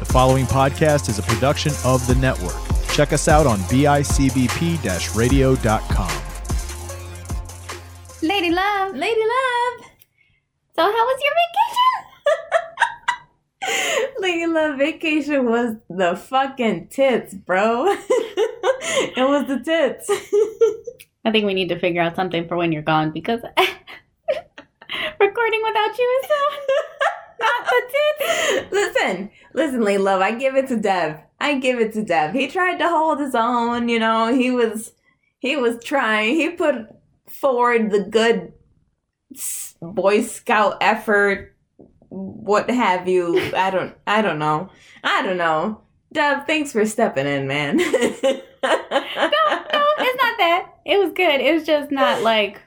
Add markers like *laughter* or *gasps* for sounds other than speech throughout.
The following podcast is a production of the network. Check us out on bicbp radio.com. Lady Love. Lady Love. So, how was your vacation? *laughs* Lady Love vacation was the fucking tits, bro. *laughs* it was the tits. *laughs* I think we need to figure out something for when you're gone because recording without you is so not the tits. *laughs* listen, listen, Love. I give it to Dev. I give it to Dev. He tried to hold his own. You know, he was he was trying. He put forward the good Boy Scout effort. What have you? I don't. I don't know. I don't know. Dev, thanks for stepping in, man. *laughs* No, no, it's not that. It was good. It was just not like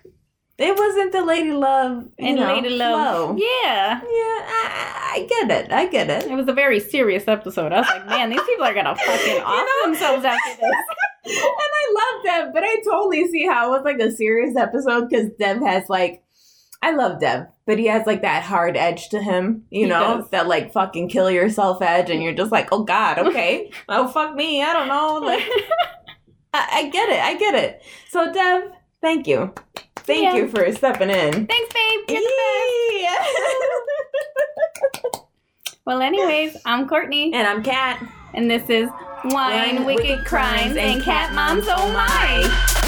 It wasn't the lady love and know, Lady Love. flow. Yeah. Yeah, I, I get it. I get it. It was a very serious episode. I was like, man, these people are gonna *laughs* fucking off know? themselves after this. *laughs* and I love Dev, but I totally see how it was like a serious episode because Dev has like, I love Dev, but he has like that hard edge to him, you He know, does. that like fucking kill yourself edge, and you're just like, oh god, *laughs* okay, oh fuck me, I don't know, like, I, I get it, I get it. So Dev, thank you, thank Yeah. you for stepping in. Thanks, babe. You're the best. *laughs* Well, anyways, I'm Courtney, and I'm Kat. and this is Wine, Wicked, Crimes, and Cat Moms Oh My.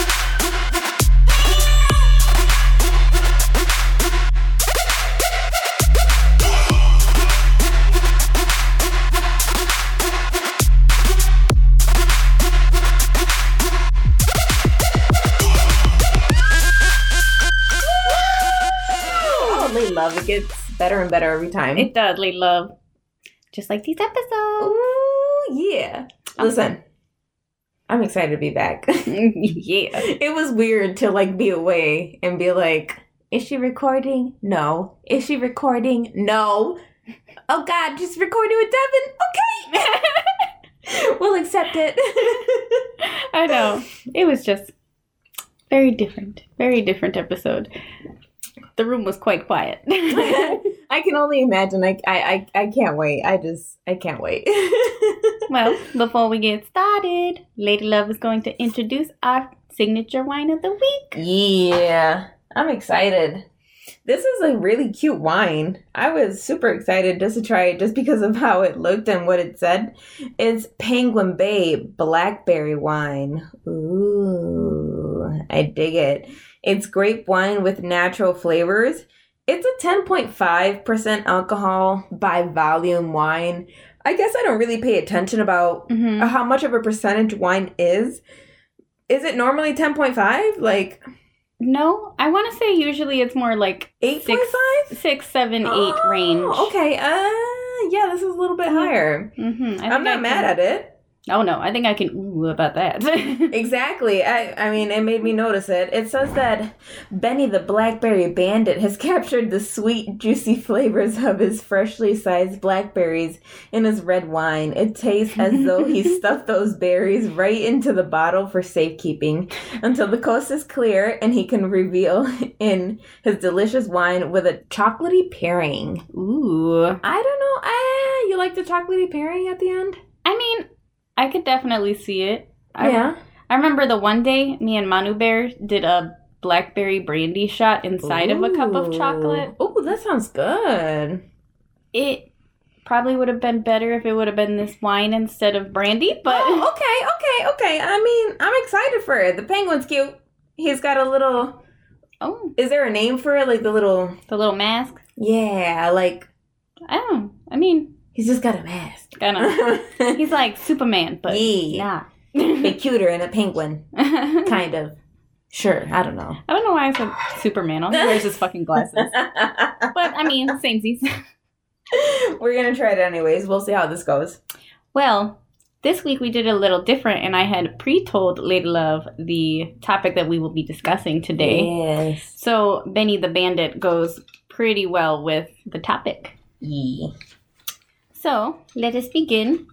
Love it. Gets better and better every time. It does, Lady Love. Just like these episodes. Ooh, yeah. Listen, I'm excited to be back. *laughs* *laughs* yeah. it was weird to like be away and be like, is she recording? No. Is she recording? No. Oh God, just recording with Devin. Okay. *laughs* we'll accept it. I know. It was just very different. Very different episode. The room was quite quiet. *laughs* *laughs* I can only imagine. I, I, I, I can't wait. I just, I can't wait. *laughs* well, before we get started, Lady Love is going to introduce our signature wine of the week. Yeah, I'm excited. This is a really cute wine. I was super excited just to try it just because of how it looked and what it said. It's Penguin Bay Blackberry Wine. Ooh, I dig it. It's grape wine with natural flavors. It's a 10.5% alcohol by volume wine. I guess I don't really pay attention about Mm-hmm. how much of a percentage wine is. Is it normally 10.5? Like No, I want to say usually it's more like Eight six, point five? six, seven, eight range. Okay. Uh, yeah, this is a little bit higher. Mm-hmm. I'm not mad at it. Oh no, I think I can ooh about that. *laughs* Exactly. I, I mean, it made me notice it. It says that Benny the Blackberry Bandit has *laughs* captured the sweet, juicy flavors of his freshly sized blackberries in his red wine. It tastes as though he *laughs* stuffed those berries right into the bottle for safekeeping until the coast is clear and he can reveal in his delicious wine with a chocolatey pairing. ooh. I don't know. Ah, you like the chocolatey pairing at the end? I mean, I could definitely see it. I, yeah. I remember the one day me and Manu Bear did a blackberry brandy shot inside of a cup of chocolate. Oh, that sounds good. It probably would have been better if it would have been this wine instead of brandy, but oh, okay, okay, okay. I mean, I'm excited for it. The penguin's cute. He's got a little. oh, Is there a name for it? Like the little. the little mask. Yeah, like I don't. I mean, he's just got a mask. kind of. *laughs* He's like Superman, but Yeah. not. Bit *laughs* cuter than a penguin, *laughs* kind of. Sure, I don't know. I don't know why I said Superman. All he wears his fucking glasses. But I mean, same samesies. We're gonna try it anyways. We'll see how this goes. Well, this week we did a little different, and I had pre-told Lady Love the topic that we will be discussing today. Yes. So Benny the Bandit goes pretty well with the topic. Yeah. So let us begin.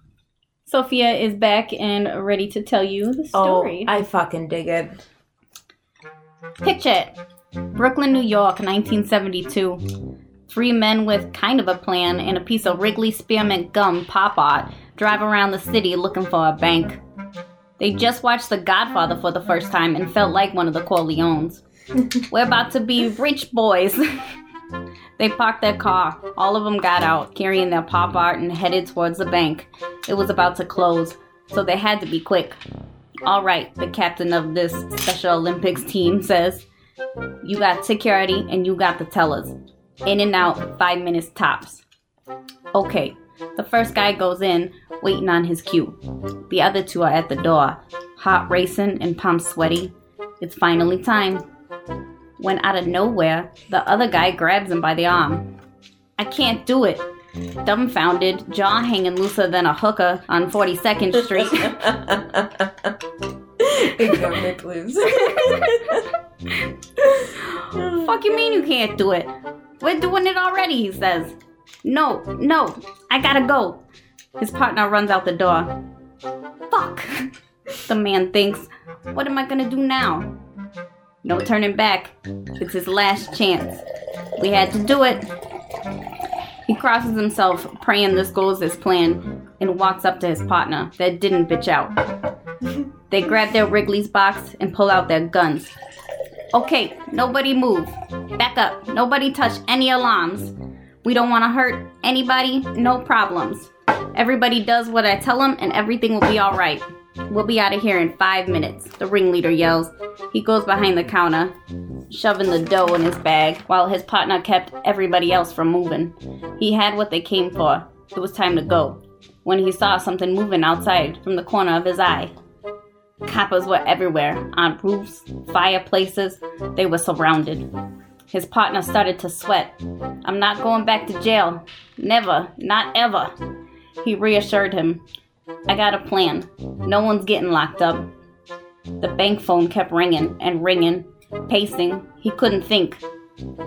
Sophia is back and ready to tell you the oh, story. Oh, I fucking dig it. Picture it. Brooklyn, New York, 1972. three men with kind of a plan and a piece of Wrigley Spearmint gum pop art drive around the city looking for a bank. They just watched The Godfather for the first time and felt like one of the Corleones. *laughs* We're about to be rich boys. *laughs* they parked their car. All of them got out, carrying their pop art and headed towards the bank. It was about to close, so they had to be quick. All right, the captain of this Special Olympics team says. You got security and you got the tellers. In and out, five minutes tops. Okay, the first guy goes in, waiting on his cue. The other two are at the door, heart racing and palms sweaty. It's finally time. When out of nowhere, the other guy grabs him by the arm. I can't do it. Dumbfounded, jaw hanging looser than a hooker on 42nd Street. *laughs* Ignore me, please. *laughs* Fuck you mean you can't do it? We're doing it already, he says. No, no, I gotta go. His partner runs out the door. Fuck. *laughs* The man thinks, what am I gonna do now? No turning back. It's his last chance. We had to do it. He crosses himself, praying this goes as planned, and walks up to his partner that didn't bitch out. They grab their Wrigley's box and pull out their guns. Okay, nobody move. Back up. Nobody touch any alarms. We don't want to hurt anybody, no problems. Everybody does what I tell them, and everything will be alright. We'll be out of here in five minutes, the ringleader yells. He goes behind the counter, shoving the dough in his bag, while his partner kept everybody else from moving. He had what they came for. It was time to go. When he saw something moving outside from the corner of his eye. Coppers were everywhere, on roofs, fireplaces. They were surrounded. His partner started to sweat. I'm not going back to jail. Never, not ever. He reassured him. I got a plan. No one's getting locked up. The bank phone kept ringing and ringing, pacing. He couldn't think.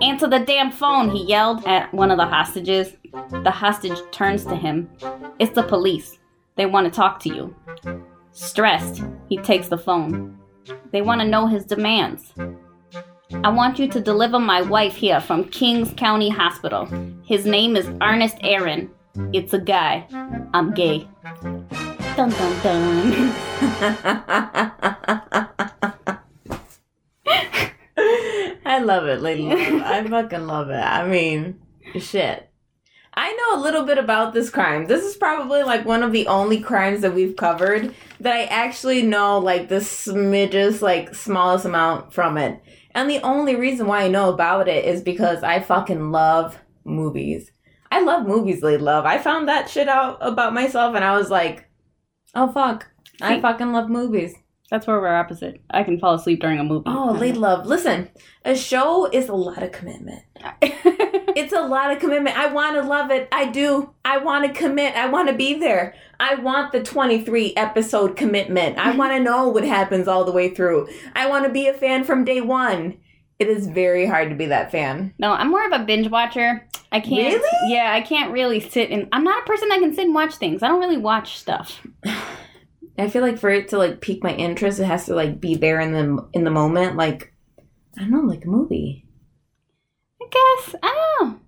Answer the damn phone, he yelled at one of the hostages. The hostage turns to him. It's the police. They want to talk to you. Stressed, he takes the phone. They want to know his demands. I want you to deliver my wife here from Kings County Hospital. His name is Ernest Aron. It's a guy. I'm gay. Dun dun dun. *laughs* I love it, Lady I fucking love it. I mean, shit. I know a little bit about this crime. This is probably like one of the only crimes that we've covered that I actually know like the smidges, like smallest amount from it. And the only reason why I know about it is because I fucking love movies. I love movies, Lady Love. I found that shit out about myself and I was like, oh fuck. I fucking love movies. That's where we're opposite. I can fall asleep during a movie. Oh, Lady Love. Listen, a show is a lot of commitment. *laughs* It's a lot of commitment. I want to love it. I do. I want to commit. I want to be there. I want the 23 episode commitment. I *laughs* want to know what happens all the way through. I want to be a fan from day one. It is very hard to be that fan. no, I'm more of a binge watcher. I can't. Really? Yeah, I can't really sit and. I'm not a person that can sit and watch things. I don't really watch stuff. *sighs* I feel like for it to like pique my interest, it has to like be there in the in the moment. Like I don't know, like a movie. I guess I don't know.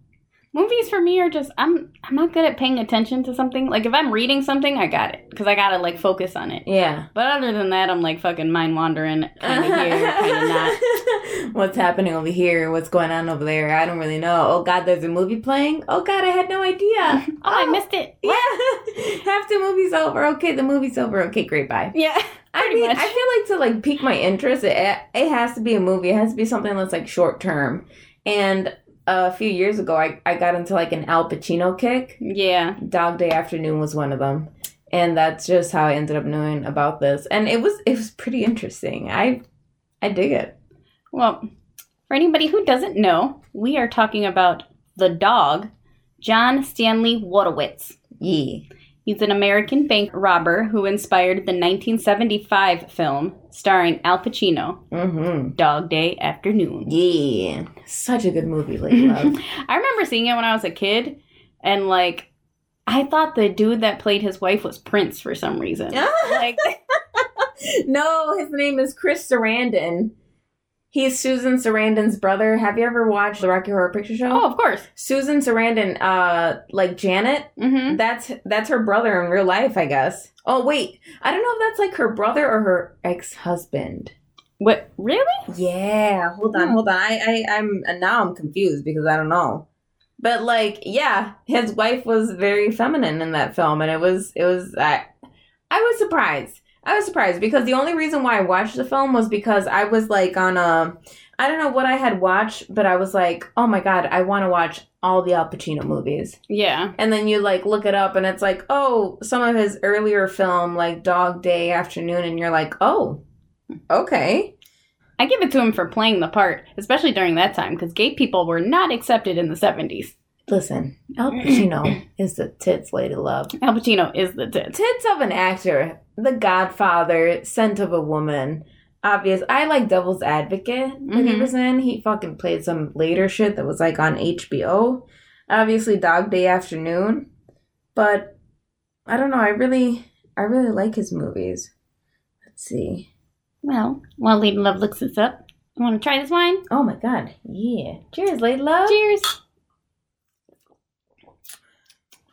Movies for me are just I'm I'm not good at paying attention to something. Like if I'm reading something, I got it because I gotta like focus on it. Yeah. But other than that, I'm like fucking mind wandering, kind of *laughs* here, kind of not. What's happening over here? What's going on over there? I don't really know. Oh God, there's a movie playing. Oh God, I had no idea. *laughs* Oh, I oh, missed it. Yeah, *laughs* half the movie's over. Okay, the movie's over. Okay, great, bye. Yeah, I mean, much. I feel like to like pique my interest, it it has to be a movie. It has to be something that's like short term. And a few years ago, I I got into like an Al Pacino kick. yeah. Dog Day Afternoon was one of them, and that's just how I ended up knowing about this. And it was it was pretty interesting. I I dig it. Well, for anybody who doesn't know, we are talking about the dog, John Stanley Wojtowicz. Yeah. He's an American bank robber who inspired the 1975 film starring Al Pacino, Mm-hmm. Dog Day Afternoon. Yeah. Such a good movie, Lady Love. *laughs* I remember seeing it when I was a kid, and like, I thought the dude that played his wife was Prince for some reason. *laughs* Like, no, his name is Chris Sarandon. He's Susan Sarandon's brother. Have you ever watched the Rocky Horror Picture Show? Oh, of course. Susan Sarandon, uh, like Janet, Mm-hmm. that's that's her brother in real life, I guess. Oh wait, I don't know if that's like her brother or her ex-husband. What? Really? Yeah, hold on, Hmm. hold on. I, I I'm and now I'm confused because I don't know. But like, yeah, his wife was very feminine in that film, and it was it was I I was surprised. I was surprised because the only reason why I watched the film was because I was like on a I don't know what I had watched, but I was like, oh my god, I want to watch all the Al Pacino movies. Yeah. And then you like look it up and it's like, oh, some of his earlier film like Dog Day Afternoon and you're like, "Oh, okay." I give it to him for playing the part, especially during that time, because gay people were not accepted in the 70s. Listen, Al Pacino is the tits lady love. Al Pacino is the tits. Tits of an actor, The Godfather, Scent of a Woman. Obvious. I like Devil's Advocate that he Mhm. was in. He fucking played some later shit that was like on HBO. Obviously, Dog Day Afternoon. But I don't know. I really, I really like his movies. Let's see. Well, while Lady Love looks this up, you want to try this wine? Oh my god. Yeah. Cheers, lady love. Cheers.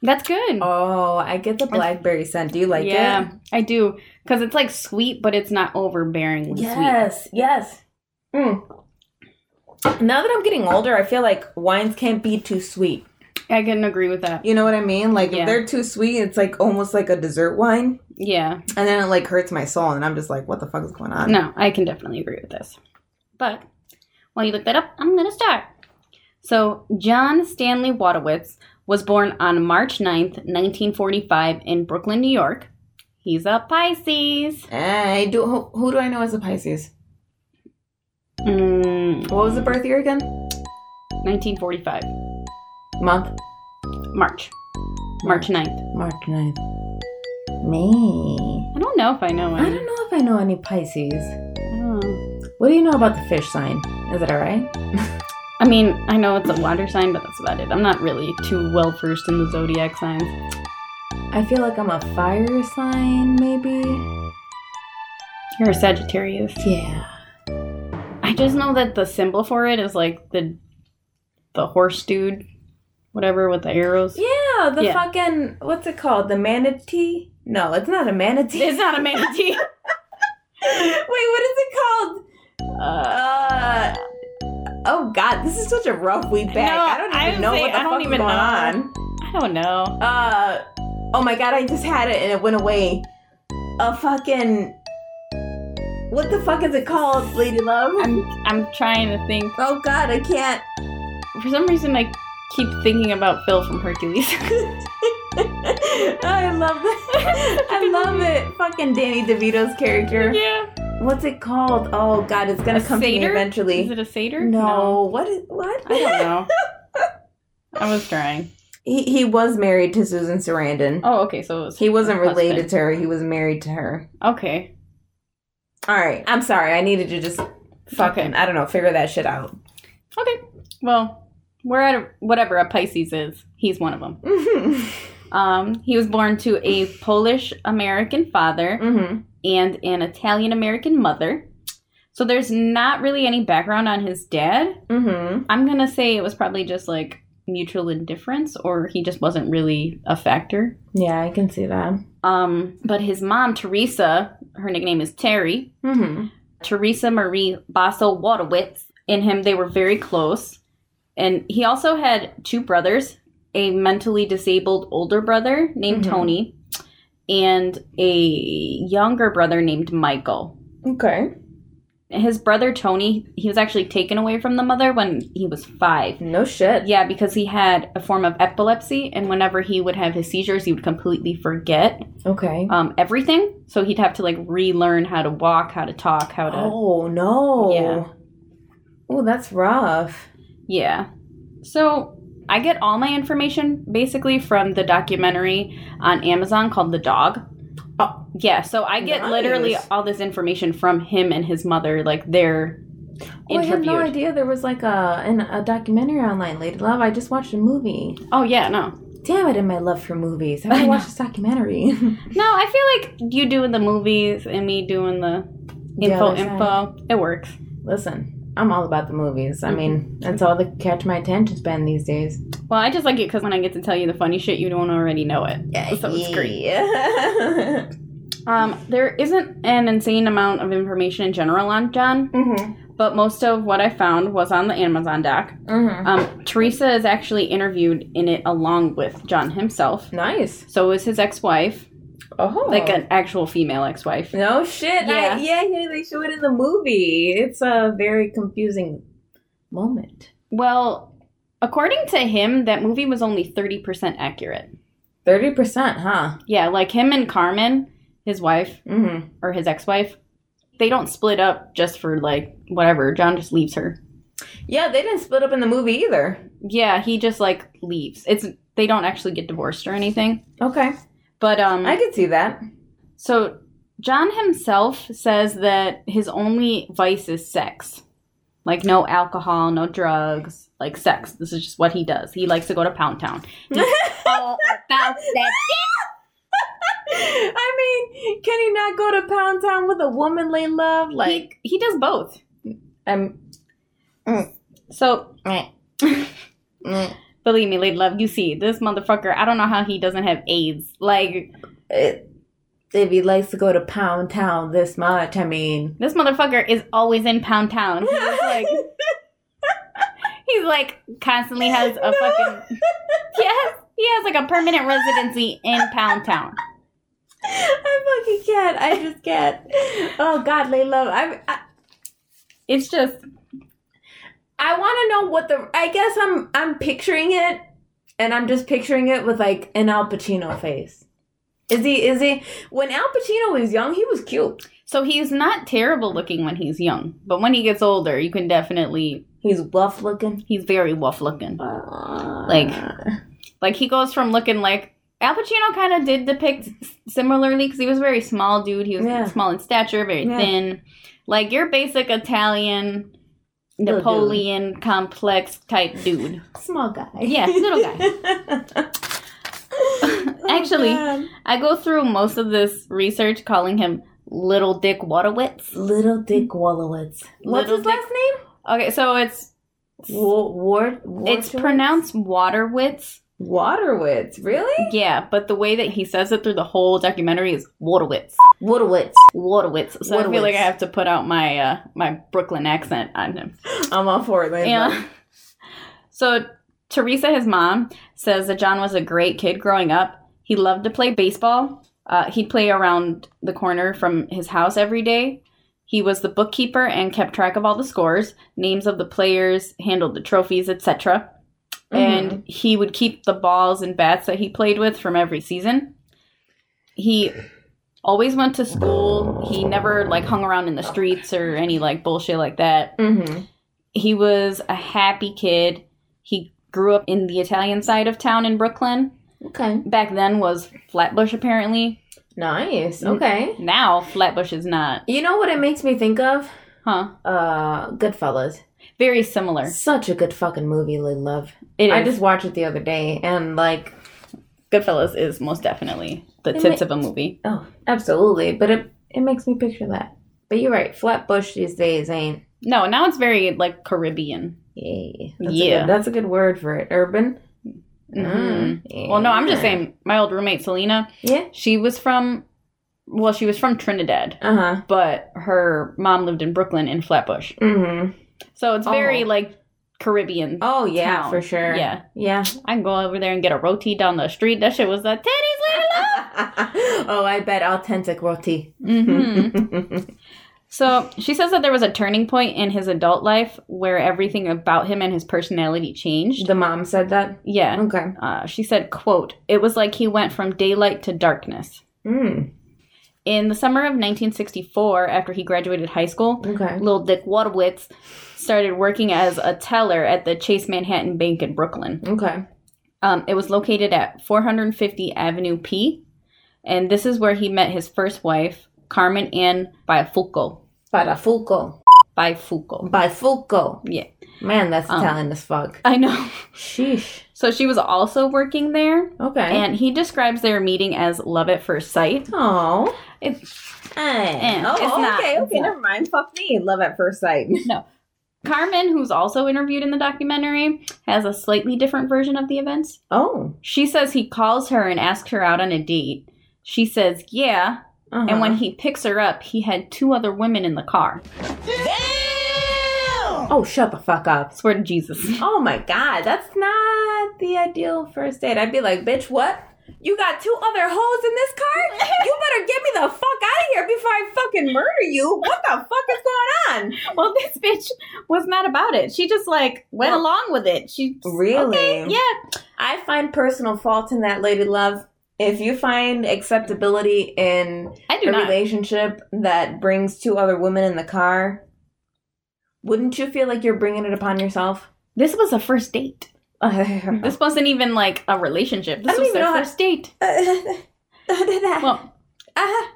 That's good. Oh, I get the blackberry scent. Do you like yeah, it? Yeah, I do. Because it's like sweet, but it's not overbearingly sweet. Yes, yes. Mm. Now that I'm getting older, I feel like wines can't be too sweet. I can agree with that. You know what I mean? Like Yeah. if they're too sweet, it's like almost like a dessert wine, Yeah. and then it like hurts my soul, and I'm just like, what the fuck is going on? No, I can definitely agree with this. But while you look that up, I'm going to start. So, John Stanley Wojtowicz was born on March 9th, 1945, in Brooklyn, New York. He's a Pisces. I do. Who, who do I know as a Pisces? Mm, What was the birth year again? 1945. Month? March. March 9th. March 9th. Me. I don't know if I know I any. don't know if I know any Pisces. Oh. What do you know about the fish sign? Is it alright? *laughs* I mean, I know it's a water sign, but that's about it. I'm not really too well versed in the zodiac signs. I feel like I'm a fire sign, maybe. You're a Sagittarius. Yeah. I just know that the symbol for it is like the the horse dude, whatever with the arrows. Yeah, the Yeah. fucking what's it called? The manatee? No, it's not a manatee. It's not a manatee. *laughs* Wait, what is it called? uh, Uh Oh god, this is such a rough week back. No, I don't even I know what the I don't fuck is even going know. on. I don't know. Uh oh my god, I just had it and it went away. A fucking what the fuck is it called, Lady Love? I'm I'm trying to think. oh god, I can't. For some reason, I keep thinking about Phil from Hercules. *laughs* *laughs* I love that. I *laughs* love it. Fucking Danny DeVito's character. yeah. What's it called? Oh god, it's gonna A come to me eventually. Is it a satyr? no. What is what? I don't know. *laughs* I was trying. he he was married to Susan Sarandon. Oh, okay. So it was He wasn't related to her. He was married to her. Okay. All right. I'm sorry. I needed to just fucking Okay. I don't know figure that shit out. Okay. Well, we're at a, whatever a Pisces is. He's one of them. mm-hmm. *laughs* Um, he was born to a Polish American father and an Italian American mother. So there's not really any background on his dad. Mm-hmm. I'm gonna say it was probably just like mutual indifference, or he just wasn't really a factor. Yeah, I can see that. Um, but his mom, Teresa, her nickname is Terry. Mm-hmm. Teresa Marie Basso Wojtowicz and him, they were very close. And he also had two brothers a mentally disabled older brother named Mhm. Tony and a younger brother named Michael. Okay. His brother Tony, he was actually taken away from the mother when he was five. No shit. Yeah, because he had a form of epilepsy, and whenever he would have his seizures, he would completely forget Okay. um, everything. So he'd have to like relearn how to walk, how to talk, how to. Oh no. Yeah. Oh, that's rough. Yeah. So I get all my information basically from the documentary on Amazon called The Dog. Oh. Yeah, so I get Nice. literally all this information from him and his mother, like they're Oh, I had no idea there was like a an, a documentary online, Lady Love. I just watched a movie. Oh yeah, no. Damn it, in my love for movies. I I want to know. watch this documentary. *laughs* No, I feel like you doing the movies and me doing the info side. info. It works. Listen, I'm all about the movies. I mean, that's all that catch my attention span these days. Well, I just like it because when I get to tell you the funny shit, you don't already know it. Yeah, So it's great. Yeah. *laughs* Um, there isn't an insane amount of information in general on John, mm-hmm. but most of what I found was on the Amazon doc. Mm-hmm. Um, Teresa is actually interviewed in it along with John himself. Nice. So is his ex-wife, Oh, like an actual female ex-wife. no shit. Yeah. Yeah, yeah, yeah. They show it in the movie. It's a very confusing moment. Well, according to him, that movie was only 30% accurate. Thirty percent, huh? Yeah, like him and Carmen, his wife, Mm-hmm. or his ex-wife, they don't split up just for like whatever. John just leaves her. Yeah, they didn't split up in the movie either. Yeah, he just like leaves. It's they don't actually get divorced or anything. Okay, But um I could see that. so John himself says that his only vice is sex. Like no alcohol, no drugs, like sex. This is just what he does. He likes to go to Pound Town. *laughs* All about that I mean, can he not go to Pound Town with a woman they love? Like, he, he does both. I'm. So Mm. *laughs* believe me, lady love, you see, this motherfucker, I don't know how he doesn't have AIDS. Like It, if he likes to go to Pound Town this much, I mean, this motherfucker is always in Pound Town. He's *laughs* like he's like constantly has a fucking Yes, he has like a permanent residency in Pound Town. I fucking can't. I just can't. Oh God, they love. I, I It's just I want to know what the. I guess I'm I'm picturing it, and I'm just picturing it with like an Al Pacino face. Is he? Is he? When Al Pacino was young, he was cute. so he's not terrible looking when he's young, but when he gets older, you can definitely He's buff looking. he's very rough looking. Like, Like he goes from looking like Al Pacino kind of did depict similarly because he was a very small dude. He was Yeah. small in stature, very Yeah. thin, like your basic Italian Little. Napoleon complex type dude. small guy. Yeah, little guy. *laughs* Oh, Actually- God. I go through most of this research calling him Little Dick Waterwitz. little Dick Wallowitz. What's Little his last name? Okay, so it's Wa- Ward. it's pronounced Waterwitz. Waterwitz. Really? Yeah, but the way that he says it through the whole documentary is Waterwitz. Waterwitz. Waterwitz. So I feel like I have to put out my uh, my Brooklyn accent on him. I'm all for it. Yeah. *laughs* So Teresa, his mom, says that John was a great kid growing up. He loved to play baseball. Uh, he'd play around the corner from his house every day. He was the bookkeeper and kept track of all the scores, names of the players, handled the trophies, etc. And he would keep the balls and bats that he played with from every season. He always went to school. He never like hung around in the streets or any like bullshit like that Mm-hmm. he was a happy kid. He grew up in the Italian side of town in Brooklyn. Okay. Back then was Flatbush apparently. Nice. Okay. Now Flatbush is not. You know what it makes me think of? Huh. Uh, Goodfellas. Very similar. Such a good fucking movie, Lynn Love. It is. I just watched it the other day, and like, Goodfellas is most definitely the It tits ma- of a movie. oh, absolutely. But it it makes me picture that. But you're right. Flatbush these days ain't. No, now it's very like Caribbean. Yeah. That's A Yeah. good, that's a good word for it. Urban. Mhm. Mm, Well, no, I'm just saying my old roommate Selena, Yeah. she was from well, she was from Trinidad, Uh huh. but her mom lived in Brooklyn in Flatbush. Mm-hmm. So it's very Oh. like Caribbean. Oh yeah, Town. for sure. Yeah. Yeah. I can go over there and get a roti down the street. That shit was the titties, little *laughs* oh, I bet authentic roti. hmm *laughs* So she says that there was a turning point in his adult life where everything about him and his personality changed. the mom said that. Yeah. Okay. Uh, she said, "quote It was like he went from daylight to darkness." Mm. In the summer of 1964, after he graduated high school, Okay. little Dick Waterwitz started working as a teller at the Chase Manhattan Bank in Brooklyn. Okay. Um, it was located at 450 Avenue P, and this is where he met his first wife, Carmen Ann Bifulco. Bifulco. Bifulco. Bifulco. Yeah, Man, that's Um, Italian as fuck. *laughs* I know. Sheesh. So she was also working there, Okay. and he describes their meeting as love at first sight. oh. It's Eh. Eh, oh, it's okay. Okay. Never mind. Fuck me. Love at first sight. Carmen, who's also interviewed in the documentary, has a slightly different version of the events. Oh. She says he calls her and asks her out on a date. She says, yeah. Uh-huh. And when he picks her up, he had two other women in the car. Oh, shut the fuck up. Swear to Jesus. Oh my god, that's not the ideal first date. I'd be like, bitch, what? You got two other hoes in this car? You better get me the fuck out of here before I fucking murder you. What the fuck is going on? *laughs* Well, this bitch was not about it. She just like went Well- along with it. She Really? Okay, yeah. I find personal fault in that, lady love. If you find acceptability in a not. relationship that brings two other women in the car, wouldn't you feel like you're bringing it upon yourself? This was a first date. *laughs* This wasn't even like a relationship. This was their first date. *laughs* Well, Ah,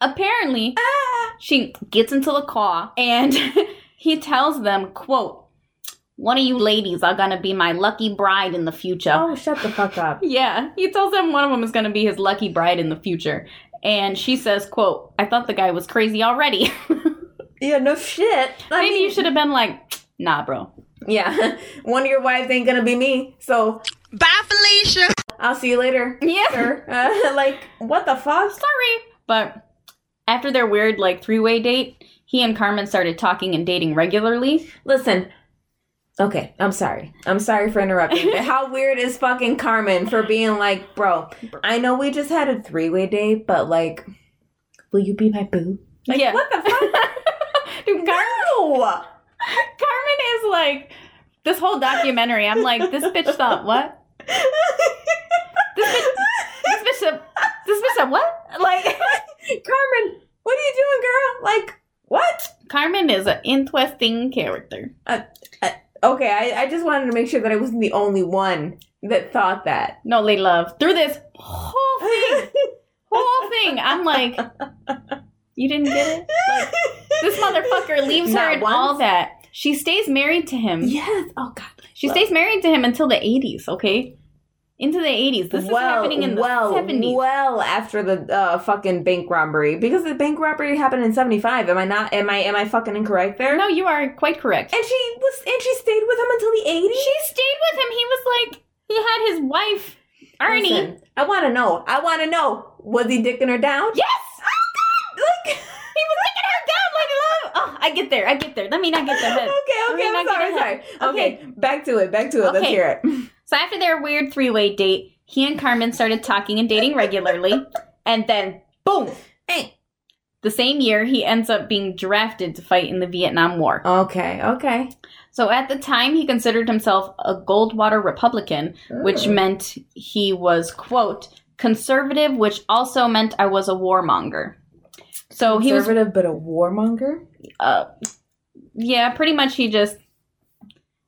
apparently ah. she gets into the car and *laughs* he tells them, quote, one of you ladies are gonna be my lucky bride in the future. Oh, shut the fuck up. Yeah, he tells them one of them is gonna be his lucky bride in the future. And she says, quote, I thought the guy was crazy already. Yeah, no shit. I Maybe mean- you should have been like, nah, bro. Yeah, *laughs* one of your wives ain't gonna be me, so Bye, Felicia. I'll see you later. Yeah. Uh, *laughs* like, what the fuck? Sorry. But after their weird, like, three way date, he and Carmen started talking and dating regularly. Listen. Okay, I'm sorry. I'm sorry for interrupting. but how *laughs* weird is fucking Carmen for being like, bro, I know we just had a three way date, but like, will you be my boo? Like, Yeah. what the fuck? Dude, Car- no! *laughs* Carmen is like, this whole documentary, I'm like, this bitch thought what? This bitch, this bitch said, this bitch said what? Like, *laughs* Carmen, what are you doing, girl? Like, what? Carmen is an interesting character. Uh, uh, okay, I, I just wanted to make sure that I wasn't the only one that thought that. No, lady love. Through this whole thing, *laughs* whole thing, I'm like, you didn't get it? Like, this *laughs* motherfucker leaves Not her and once? all that. She stays married to him. yes. Oh God. She stays married to him until the 80s, okay? Into the 80s. This is happening in the well, 70s. well after the uh, fucking bank robbery because the bank robbery happened in seventy five. Am I not? Am I? Am I fucking incorrect there? No, you are quite correct. And she was, and she stayed with him until the eighties. She stayed with him. He was like, he had his wife, Ernie. I want to know. I want to know. Was he dicking her down? Yes! Like, He was taking her down like love. Oh, I get there. I get there. Let me not get there. *laughs* okay, okay. I'm sorry, sorry. Okay, back to it. Back to it. Let's hear it. *laughs* So after their weird three-way date, he and Carmen started talking and dating regularly, and then boom! Hey. The same year, he ends up being drafted to fight in the Vietnam War. Okay, okay. So at the time, he considered himself a Goldwater Republican, which Oh. meant he was quote conservative, which also meant I was a warmonger. So he was, conservative, but a warmonger. uh, yeah, pretty much. He just,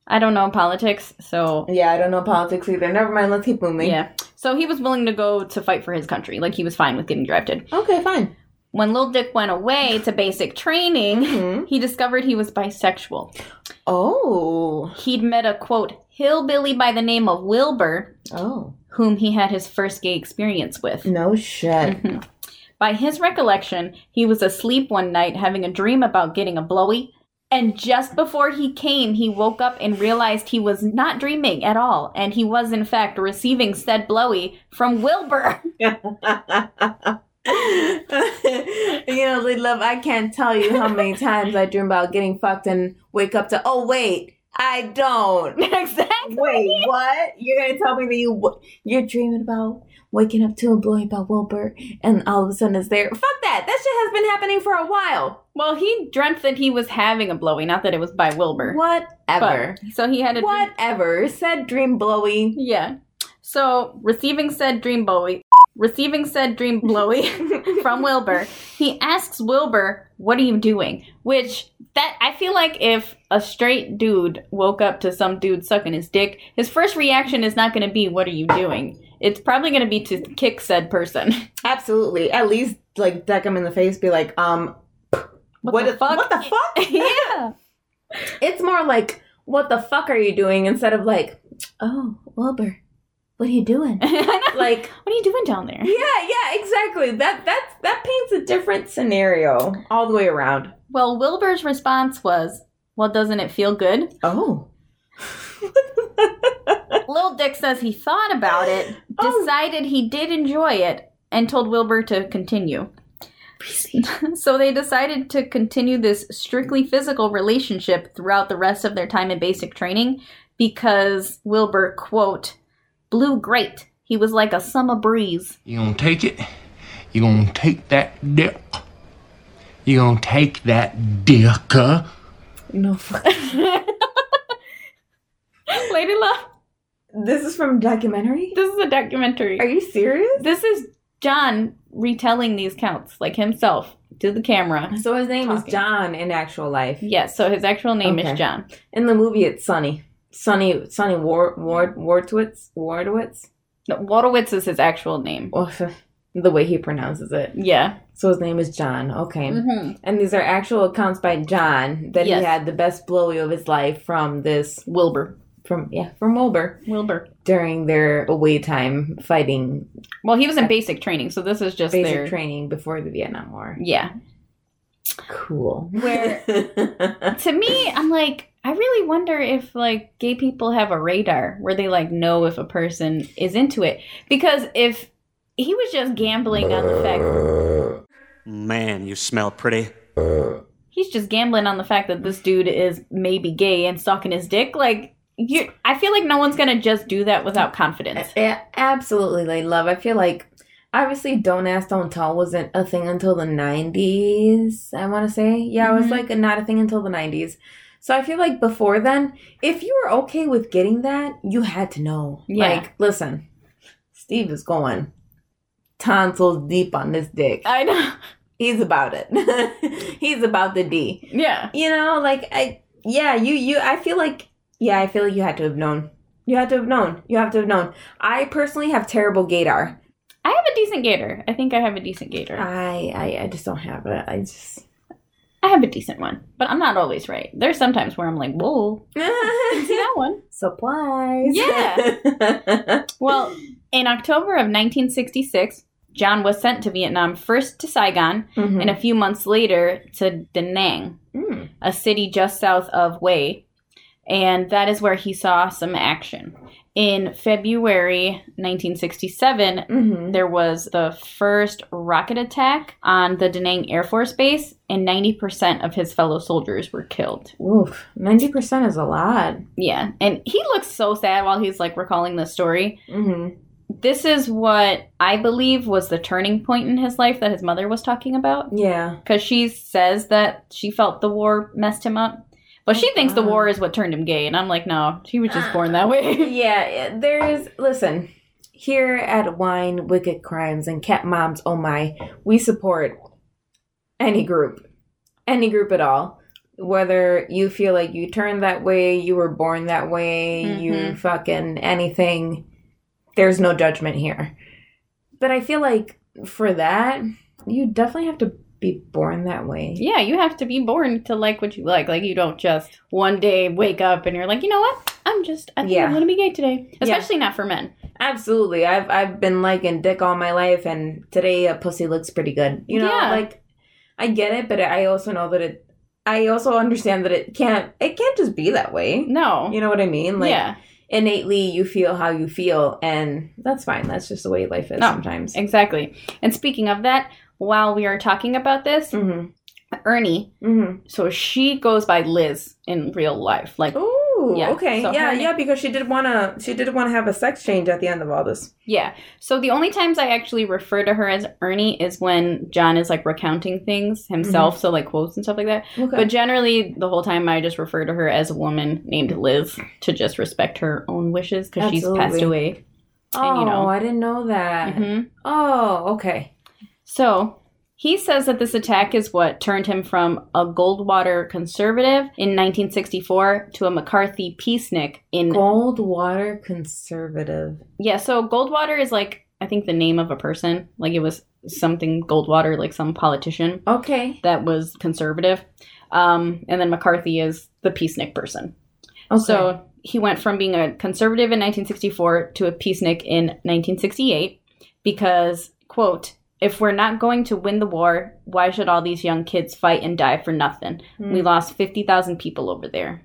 I don't know politics, so Yeah, I don't know politics either. Never mind. Let's keep moving. yeah. So he was willing to go to fight for his country. Like he was fine with getting drafted. Okay, fine. When Lil Dick went away to basic training, Mhm. he discovered he was bisexual. Oh. He'd met a quote hillbilly by the name of Wilbur, Oh. whom he had his first gay experience with. No shit. By his recollection, he was asleep one night having a dream about getting a blowy. And just before he came, he woke up and realized he was not dreaming at all. And he was, in fact, receiving said blowy from Wilbur. *laughs* you know, Love, I can't tell you how many *laughs* times I dream about getting fucked and wake up to, oh, wait, I don't. *laughs* exactly. Wait, what? You're gonna tell me that you you're dreaming about waking up to a blowy about Wilbur, and all of a sudden it's there? Fuck that! That shit has been happening for a while. Well, he dreamt that he was having a blowy, not that it was by Wilbur. Whatever. But, so he had a dream- Whatever. Said dream blowy. Yeah. So receiving said dream blowy, receiving said dream blowy *laughs* from Wilbur, he asks Wilbur, "What are you doing?" Which that I feel like if a straight dude woke up to some dude sucking his dick, his first reaction is not going to be, "What are you doing?" It's probably going to be to kick said person. *laughs* Absolutely. At least like deck him in the face. Be like, um, What, the fuck? What the fuck? *laughs* *laughs* yeah. It's more like, what the fuck are you doing? Instead of like, oh, Wilbur, what are you doing? like, like, what are you doing down there? yeah, yeah, exactly. That that's that paints a different scenario all the way around. Well, Wilbur's response was, Well, doesn't it feel good? Oh. Lil Dick says he thought about it, *gasps* Oh. decided he did enjoy it, and told Wilbur to continue. *laughs* so they decided to continue this strictly physical relationship throughout the rest of their time in basic training because Wilbur, quote, blew great. He was like a summer breeze. You gonna take it? You gonna take that dick? You gonna take that dick? Huh? No. *laughs* *laughs* Lady Love, this is from a documentary? this is a documentary. Are you serious? This is John retelling these counts, like himself, to the camera. So his name Talking. is John in actual life. Yes, so his actual name Okay. is John. In the movie, it's Sonny. Sonny, Sonny Ward, Ward, Wardwitz, Wardwitz. No, Wojtowicz is his actual name. Oh, *laughs* the way he pronounces it. Yeah. So his name is John. Okay. Mm-hmm. And these are actual accounts by John that Yes. he had the best blowy of his life from this Wilbur. From yeah from Wilbur Wilbur. during their away time fighting Well, he was in basic training, so this is just basic their training before the Vietnam War. Yeah. Cool. Where- *laughs* To me, I'm like, I really wonder if like gay people have a radar where they like know if a person is into it. Because if he was just gambling on the fact Man, you smell pretty. he's just gambling on the fact that this dude is maybe gay and sucking his dick, like you I feel like no one's gonna just do that without confidence. yeah, absolutely, like love. I feel like obviously Don't Ask, Don't Tell wasn't a thing until the nineties. I want to say yeah, it was Mhm. like not a thing until the nineties. So I feel like before then, if you were okay with getting that, you had to know. Yeah. Like, listen, Steve is going tonsils deep on this dick. I know. *laughs* He's about it. *laughs* He's about the D. Yeah. You know, like I yeah, you you I feel like yeah, I feel like you had to have known. You had to have known. You have to have known. I personally have terrible gaydar. I have a decent gator. I think I have a decent gator. I, I I just don't have it. I just I have a decent one, but I'm not always right. There's sometimes where I'm like, whoa, *laughs* see that one? supplies. Yeah. *laughs* Well, in October of 1966, John was sent to Vietnam first to Saigon Mhm. and a few months later to Da Nang, Mm. a city just south of Hue, and that is where he saw some action. In February 1967, Mhm. there was the first rocket attack on the Da Nang Air Force Base, and 90% of his fellow soldiers were killed. Oof, ninety percent is a lot. Yeah, and he looks so sad while he's like recalling this story. hmm This is what I believe was the turning point in his life that his mother was talking about. Yeah. Because she says that she felt the war messed him up. But she Oh, thinks the war is what turned him gay. And I'm like, no, he was just born that way. *laughs* yeah, there's listen. Here at Wine, Wicked Crimes, and Cat Moms, oh my, we support any group. Any group at all. Whether you feel like you turned that way, you were born that way, you Mhm. fucking anything, there's no judgment here. But I feel like for that, you definitely have to be born that way. yeah, you have to be born to like what you like. Like, you don't just one day wake up and you're like, you know what? I'm just, I think Yeah. I'm to be gay today. Especially not for men. Absolutely. I've I've been liking dick all my life and today a pussy looks pretty good. You know, Yeah. like I get it, but I also know that it I also understand that it can't it can't just be that way. No. You know what I mean? Like yeah, innately you feel how you feel and that's fine. That's just the way life is No. sometimes. exactly. And speaking of that, while we are talking about this, Mhm. Ernie, Mhm. so she goes by Liz in real life. Like, Ooh, Yeah, okay. so yeah, yeah, because she did want to she did want to have a sex change at the end of all this. yeah. So the only times I actually refer to her as Ernie is when John is like recounting things himself, so like quotes and stuff like that. Okay. But generally, the whole time I just refer to her as a woman named Liz to just respect her own wishes because she's passed away. oh, and, you know- I didn't know that. hmm Oh, okay. So he says that this attack is what turned him from a Goldwater conservative in 1964 to a McCarthy peacenik in Goldwater conservative. yeah. So Goldwater is like I think the name of a person. Like it was something Goldwater, like some politician Okay. that was conservative. Um, and then McCarthy is the peacenik person. Okay. So he went from being a conservative in 1964 to a peacenik in 1968 because, quote, if we're not going to win the war, why should all these young kids fight and die for nothing? We lost 50,000 people over there.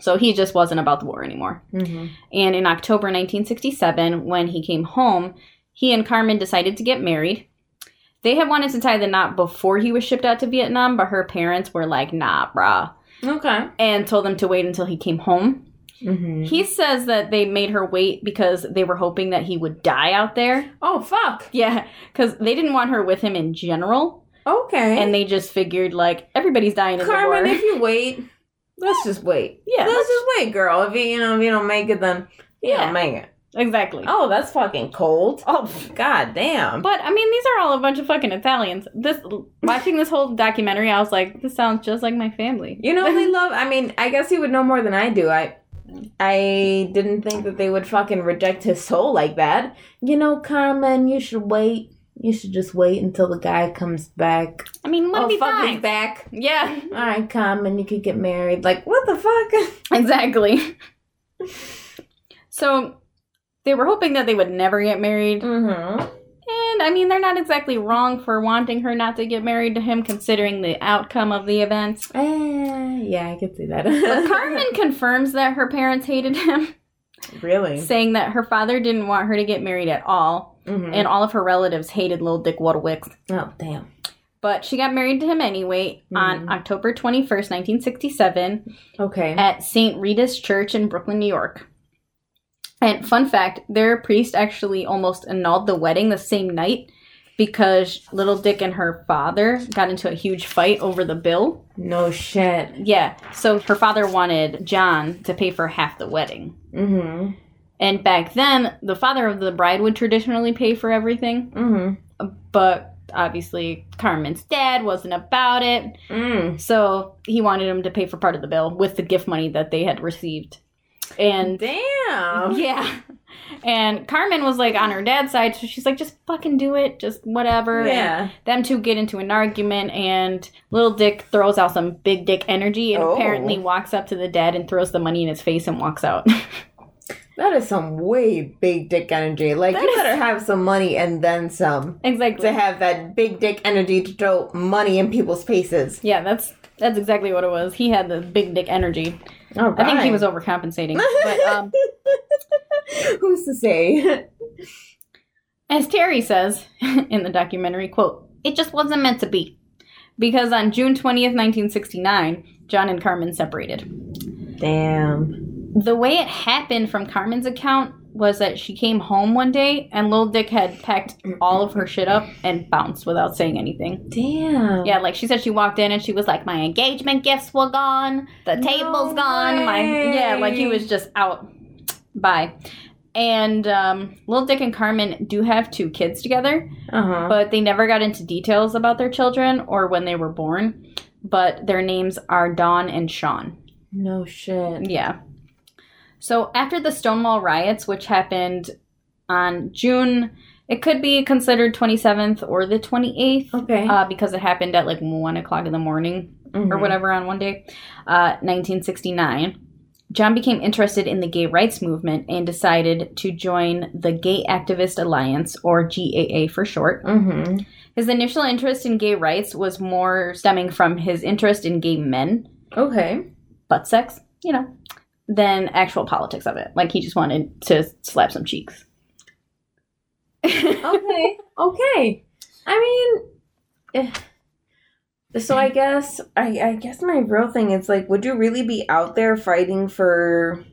So he just wasn't about the war anymore. Mm-hmm. And in October 1967, when he came home, he and Carmen decided to get married. They had wanted to tie the knot before he was shipped out to Vietnam, but her parents were like, nah, brah, Okay. and told them to wait until he came home. Mm-hmm. He says that they made her wait because they were hoping that he would die out there. Oh fuck. Yeah, because they didn't want her with him in general, Okay. and they just figured, like, everybody's dying in Carmen, the war. if you wait, let's just wait. Yeah, let's just wait, girl. If you you know if you don't make it, then you Yeah. don't make it. exactly. Oh, that's fucking cold. Oh, God damn. But I mean, these are all a bunch of fucking Italians. This watching this whole documentary, I was like, this sounds just like my family. You know they *laughs* love. I mean, I guess he would know more than I do. I, I didn't think that they would fucking reject his soul like that. You know, Carmen, you should wait. You should just wait until the guy comes back. I mean, what oh, if he fuck, he's back. Yeah, *laughs* All right, Carmen, you could get married. Like, what the fuck? *laughs* exactly. so they were hoping that they would never get married, Mm-hmm. And I mean, they're not exactly wrong for wanting her not to get married to him, considering the outcome of the events. Eh, yeah, I could see that. *laughs* Carmen confirms that her parents hated him, really? saying that her father didn't want her to get married at all, Mhm. and all of her relatives hated little Dick Wojtowicz. oh, damn. But she got married to him anyway on Mhm. October 21st, 1967, Okay. at St. Rita's Church in Brooklyn, New York. And fun fact, their priest actually almost annulled the wedding the same night because little Dick and her father got into a huge fight over the bill. no shit. Yeah, so her father wanted John to pay for half the wedding. Mm-hmm. And back then, the father of the bride would traditionally pay for everything, Mm-hmm. but obviously Carmen's dad wasn't about it. Mm. So he wanted him to pay for part of the bill with the gift money that they had received. And Damn. yeah. And Carmen was like on her dad's side, so she's like, just fucking do it, just whatever. Yeah. And them two get into an argument, and little Dick throws out some big dick energy and Oh. apparently walks up to the dad and throws the money in his face and walks out. *laughs* That is some way big dick energy. Like That you is- better have some money and then some exactly. to have that big dick energy to throw money in people's faces. yeah, that's that's exactly what it was. He had the big dick energy. All I think he was overcompensating. *laughs* but um, Who's to say? As Terry says *laughs* in the documentary, quote, it just wasn't meant to be. Because on June 20th, 1969, John and Carmen separated. Damn. The way it happened from Carmen's account was that she came home one day and Lil Dick had packed all of her shit up and bounced without saying anything. Damn. Yeah, like she said she walked in and she was like, My engagement gifts were gone, the table's gone, my yeah, like he was just out. Bye. And um, Lil Dick and Carmen do have two kids together Uh huh. but they never got into details about their children or when they were born. But their names are Dawn and Sean. No shit. Yeah. So after the Stonewall riots, which happened on June, it could be considered 27th or the 28th. Okay. Uh, because it happened at like 1 o'clock in the morning or Mhm. whatever on one day, uh, 1969. John became interested in the gay rights movement and decided to join the Gay Activist Alliance, or GAA for short. Mm-hmm. His initial interest in gay rights was more stemming from his interest in gay men, Okay. butt sex, you know, than actual politics of it. Like he just wanted to slap some cheeks. *laughs* okay. Okay. I mean, eh. so I guess I, I guess my real thing is like, would you really be out there fighting for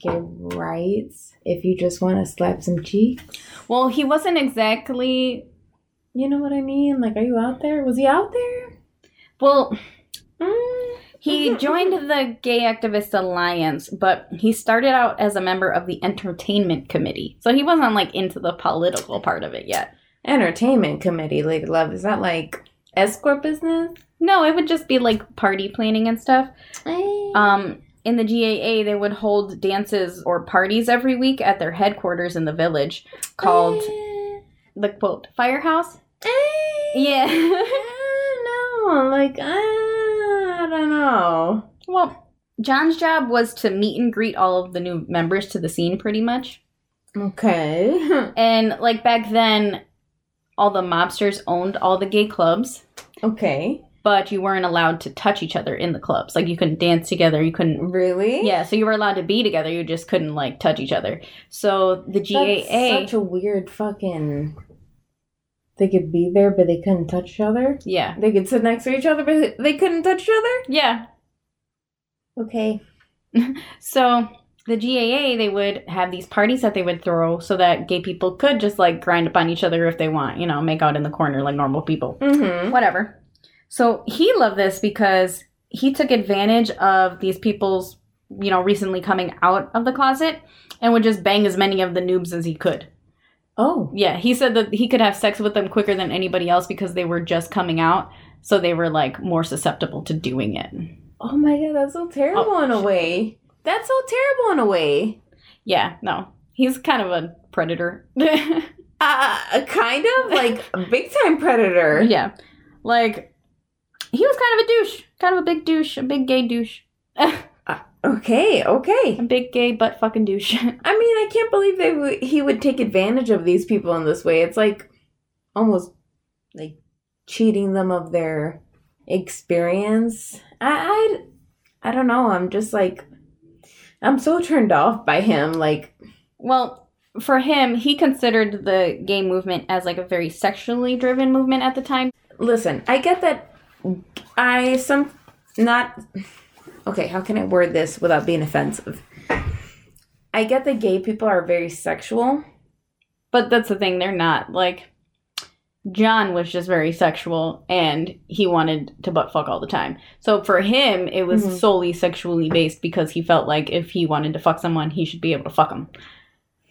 gay rights if you just want to slap some cheeks? well, he wasn't exactly. You know what I mean? Like, are you out there? Was he out there? Well, Mm. He joined *laughs* the Gay Activist Alliance, but he started out as a member of the Entertainment Committee. So he wasn't like into the political part of it yet. Entertainment committee, Lady Love. Is that like escort business? No, it would just be like party planning and stuff. Um, Um, in the GAA, they would hold dances or parties every week at their headquarters in the village called the quote firehouse. *laughs* Yeah. no, like I don't know. well, John's job was to meet and greet all of the new members to the scene, pretty much. Okay. *laughs* And like back then, all the mobsters owned all the gay clubs, Okay. but you weren't allowed to touch each other in the clubs. Like you couldn't dance together, you couldn't Really? Yeah, so you were allowed to be together, you just couldn't like touch each other. So the That's GAA such a weird fucking. They could be there, but they couldn't touch each other. Yeah. They could sit next to each other, but they couldn't touch each other. Yeah. Okay. *laughs* So the GAA, they would have these parties that they would throw so that gay people could just like grind up on each other if they want, you know, make out in the corner like normal people. Mm-hmm. Whatever. So he loved this because he took advantage of these people's, you know, recently coming out of the closet and would just bang as many of the noobs as he could. Oh. Yeah, he said that he could have sex with them quicker than anybody else because they were just coming out, so they were like more susceptible to doing it. Oh my god, that's so terrible Oh, in a way. That's so terrible in a way. Yeah, no. He's kind of a predator. *laughs* Uh, kind of like a big time predator. yeah. Like he was kind of a douche. Kind of a big douche, a big gay douche. *laughs* Okay, okay. a big gay butt fucking douche. *laughs* I mean, I can't believe they would he would take advantage of these people in this way. It's like almost like cheating them of their experience. I I, I don't know. I'm just like I'm so turned off by him. Like, well, for him, he considered the gay movement as like a very sexually driven movement at the time. listen, I get that. I some not okay. How can I word this without being offensive? I get that gay people are very sexual. But that's the thing, they're not. Like, John was just very sexual and he wanted to butt fuck all the time. So for him, it was Mhm. solely sexually based because he felt like if he wanted to fuck someone, he should be able to fuck them.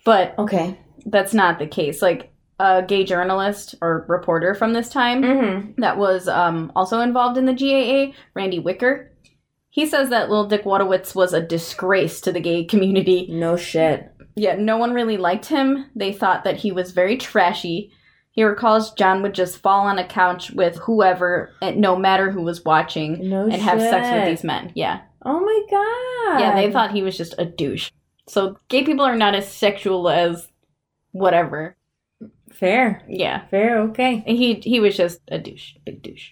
But Okay. that's not the case. Like, a gay journalist or reporter from this time Mm-hmm. that was um, also involved in the GAA, Randy Wicker, he says that Lil Dick Wojtowicz was a disgrace to the gay community No shit. yeah, no one really liked him. They thought that he was very trashy. He recalls John would just fall on a couch with whoever, eh, no matter who was watching, No and have sex with these men. Yeah. Oh my god. Yeah, they thought he was just a douche. So gay people are not as sexual as whatever. fair. Yeah. Fair. Okay. And He he was just a douche, big douche.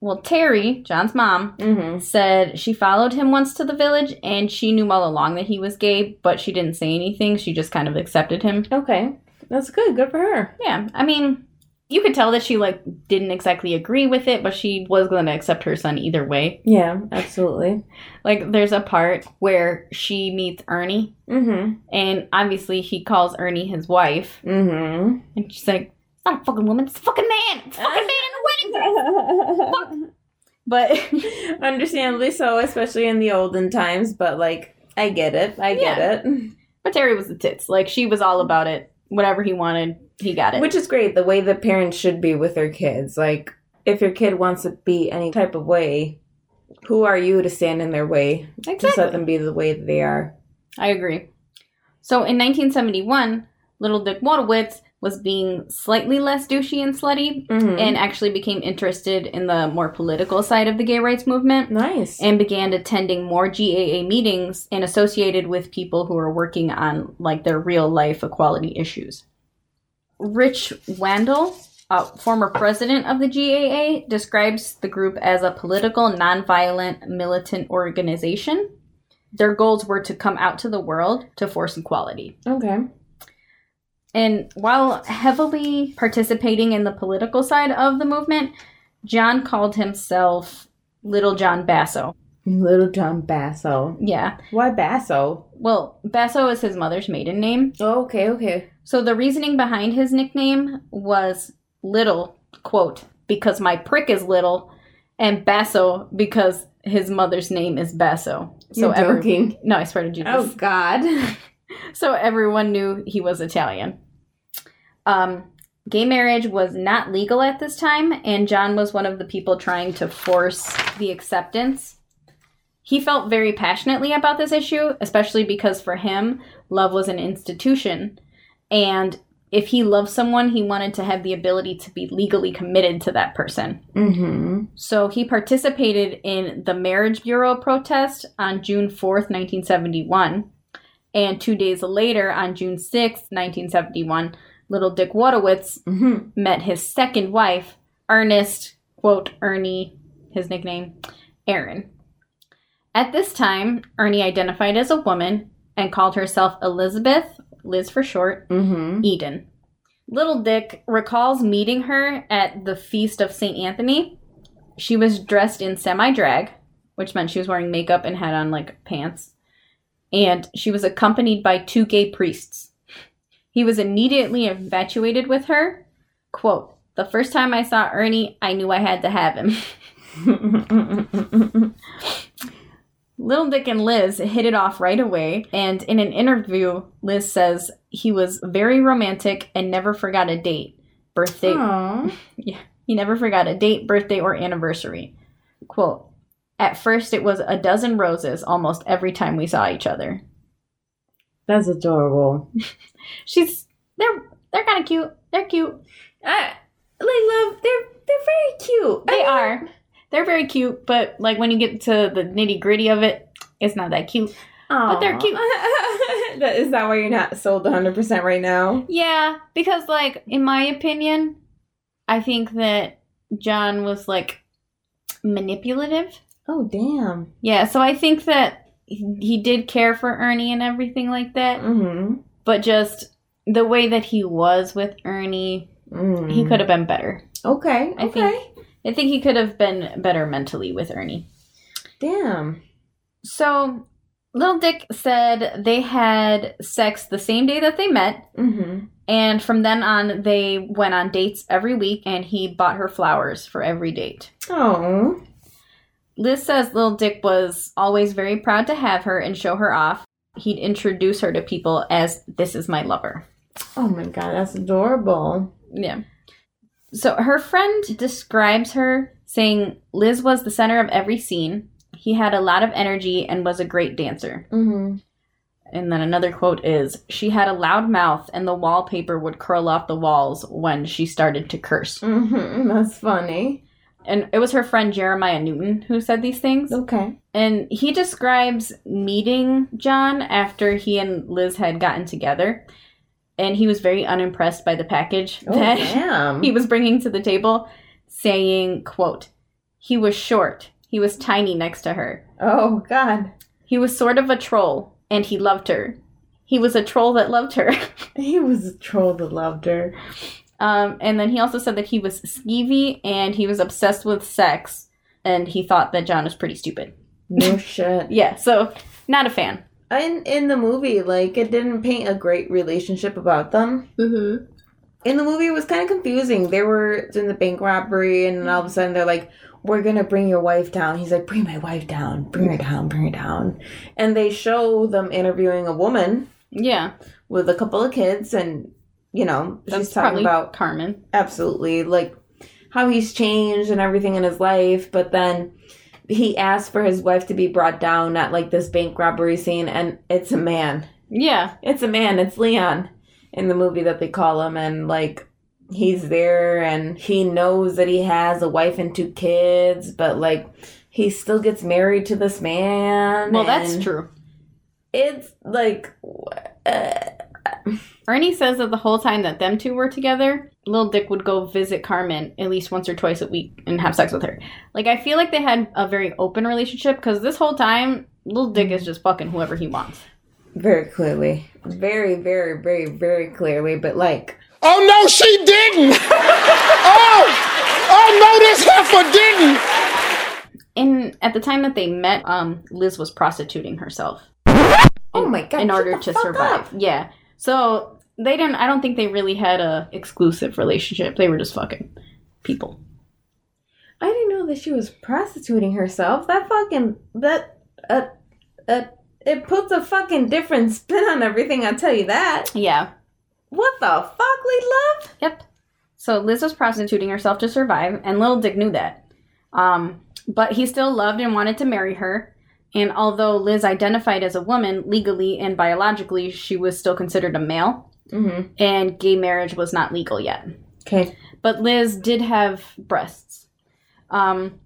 Well, Terry, John's mom, Mm-hmm. said she followed him once to the village and she knew all along that he was gay, but she didn't say anything. She just kind of accepted him. Okay. That's good. Good for her. Yeah, I mean, you could tell that she like didn't exactly agree with it, but she was going to accept her son either way. Yeah. Absolutely. *laughs* Like, there's a part where she meets Ernie, Mm-hmm. and obviously he calls Ernie his wife, Mm-hmm. and she's like, "It's not a fucking woman, it's a fucking man, it's a fucking man in a wedding dress." But *laughs* Understandably so, especially in the olden times, but like I get it. I get it. *laughs* but Terry was the tits. Like she was all about it. Whatever he wanted, he got it. Which is great, the way that parents should be with their kids. Like if your kid wants to be any type of way, who are you to stand in their way? Just let them be the way that they are. I agree. So in 1971, Little Dick Wojtowicz was being slightly less douchey and slutty Mhm. and actually became interested in the more political side of the gay rights movement nice. and began attending more GAA meetings and associated with people who were working on like their real life equality issues. Rich Wandel, uh, former president of the GAA, describes the group as a political, nonviolent, militant organization. Their goals were to come out to the world to force equality. okay. And while heavily participating in the political side of the movement, John called himself Little John Basso. Little John Basso. Yeah. Why Basso? Well, Basso is his mother's maiden name. Oh, okay, okay. So the reasoning behind his nickname was little, quote, because my prick is little, and Basso because his mother's name is Basso. So You're every- joking. no, I swear to Jesus. Oh God. *laughs* so everyone knew he was Italian. Um, gay marriage was not legal at this time, and John was one of the people trying to force the acceptance. He felt very passionately about this issue, especially because for him, love was an institution. And if he loved someone, he wanted to have the ability to be legally committed to that person. mm-hmm. So he participated in the Marriage Bureau protest on June 4th, 1971. And two days later, on June 6th, 1971, Little Dick Wojtowicz Mm-hmm. met his second wife, Ernest, quote, Ernie, his nickname, Aron. At this time, Ernie identified as a woman and called herself Elizabeth, Liz for short, Mm-hmm. Eden. Little Dick recalls meeting her at the Feast of St. Anthony. She was dressed in semi drag, which meant she was wearing makeup and had on like pants. And she was accompanied by two gay priests. He was immediately infatuated with her. Quote, the first time I saw Ernie, I knew I had to have him. *laughs* Little Dick and Liz hit it off right away, and in an interview, Liz says he was very romantic and never forgot a date, birthday. Aw. *laughs* He never forgot a date, birthday, or anniversary. Quote, at first it was a dozen roses almost every time we saw each other. That's adorable. *laughs* She's they're they're kind of cute. They're cute. I like love. They're they're very cute. They I are. They're very cute, but like when you get to the nitty gritty of it, it's not that cute. But they're cute. *laughs* Is that why you're not sold 100 percent right now? Yeah, because like in my opinion, I think that John was like manipulative. Oh damn. Yeah, so I think that he did care for Ernie and everything like that, Mm-hmm. but just the way that he was with Ernie, Mm. he could have been better. Okay. I okay. think I think he could have been better mentally with Ernie. Damn. So, Little Dick said they had sex the same day that they met, Mm-hmm. and from then on, they went on dates every week, and he bought her flowers for every date. Oh. Liz says Little Dick was always very proud to have her and show her off. He'd introduce her to people as, This is my lover. Oh my god, that's adorable. Yeah. So her friend describes her saying Liz was the center of every scene. He had a lot of energy and was a great dancer. Mm-hmm. And then another quote is She had a loud mouth and the wallpaper would curl off the walls when she started to curse. Mm-hmm. *laughs* That's funny. And it was her friend Jeremiah Newton who said these things. Okay. And he describes meeting John after he and Liz had gotten together. And he was very unimpressed by the package Oh that damn. *laughs* he was bringing to the table, saying, quote, He was short. He was tiny next to her. oh god. He was sort of a troll, and he loved her. He was a troll that loved her. *laughs* He was a troll that loved her. Um, and then he also said that he was skeevy and he was obsessed with sex, and he thought that John was pretty stupid. No *laughs* shit. Yeah, so not a fan. In in the movie, like it didn't paint a great relationship about them. Mm-hmm. In the movie, it was kind of confusing. They were in the bank robbery, and all of a sudden they're like, "We're gonna bring your wife down." He's like, "Bring my wife down. Bring her down. Bring her down." And they show them interviewing a woman Yeah, with a couple of kids, and you know, that's she's talking about Carmen. absolutely like how he's changed and everything in his life but then he asked for his wife to be brought down at like this bank robbery scene and it's a man Yeah, it's a man it's leon in the movie that they call him and like he's there and he knows that he has a wife and two kids but like he still gets married to this man well, that's true. it's like uh, Ernie says that the whole time that them two were together, Lil Dick would go visit Carmen at least once or twice a week and have sex with her. Like, I feel like they had a very open relationship because this whole time, Lil Dick is just fucking whoever he wants. very clearly very very very very clearly but like Oh no, she didn't! oh! Oh no, this heifer didn't! And at the time that they met, um, Liz was prostituting herself. Oh my god! in order to survive. up. Yeah. So they didn't. I don't think they really had a exclusive relationship. They were just fucking people. I didn't know that she was prostituting herself. That fucking that uh uh it puts a fucking different spin on everything. I tell you that. Yeah. What the fuck, Lee Love? Yep. So Liz was prostituting herself to survive, and Little Dick knew that. Um, but he still loved and wanted to marry her. And although Liz identified as a woman legally and biologically, she was still considered a male, Mm-hmm. and gay marriage was not legal yet. Okay. But Liz did have breasts. Um,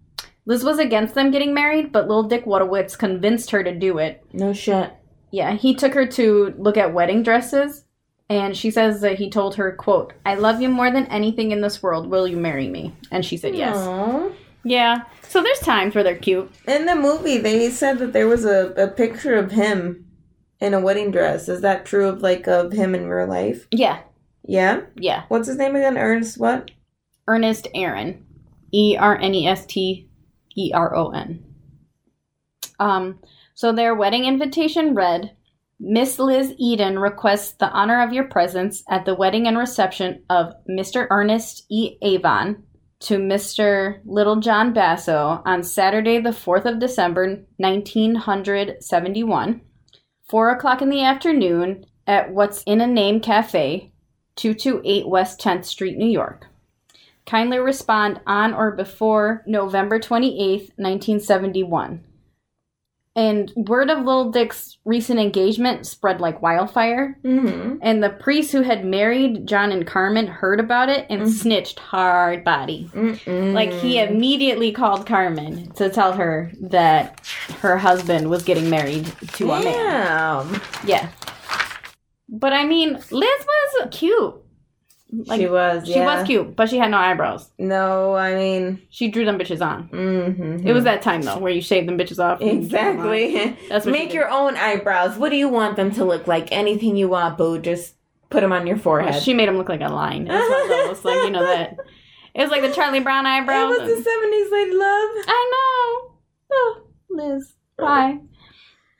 Liz was against them getting married, but Lil Dick Wojtowicz convinced her to do it. No shit. Yeah, he took her to look at wedding dresses, And she says that he told her, quote, I love you more than anything in this world. Will you marry me? And she said yes. Aw. Yeah. So there's times where they're cute. In the movie, they said that there was a, a picture of him in a wedding dress. Is that true of like of him in real life? Yeah. Yeah. Yeah. What's his name again? Ernest what? Ernest Aron. E R N E S T E R O N. Um, so their wedding invitation read Miss Liz Eden requests the honor of your presence at the wedding and reception of Mr. Ernest E. Aron to Mr. Little John Basso on Saturday, the 4th of December, 1971, 4 o'clock in the afternoon at What's in a Name Cafe, 228 West 10th Street, New York. Kindly respond on or before November 28th, 1971. And word of Little Dick's recent engagement spread like wildfire. Mm-hmm. And the priest who had married John and Carmen heard about it and snitched hard body. Like he immediately called Carmen to tell her that her husband was getting married to a man. Yeah. But I mean, Liz was cute. Like, she was. She yeah. was cute, but she had no eyebrows. No, I mean. She drew them bitches on. Mm-hmm. It was that time though, where you shave them bitches off. and drew them on. Exactly. *laughs* That's Make your own eyebrows. What do you want them to look like? Anything you want, boo. Just put them on your forehead. Well, she made them look like a line. It was one of those, like you know that. *laughs* It was like the Charlie Brown eyebrows. it was the seventies, lady love. I know. Oh, Liz, why?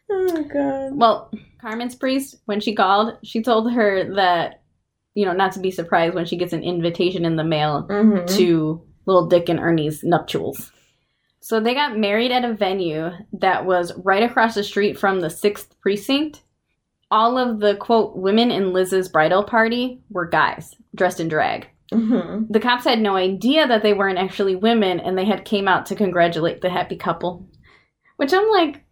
Oh god. Well, Carmen's priest, when she called, she told her that, you know, not to be surprised when she gets an invitation in the mail Mm-hmm. to Little Dick and Ernie's nuptials. So they got married at a venue that was right across the street from the 6th precinct. All of the quote women in Liz's bridal party were guys dressed in drag. Mm-hmm. The cops had no idea that they weren't actually women and they had came out to congratulate the happy couple. Which I'm like,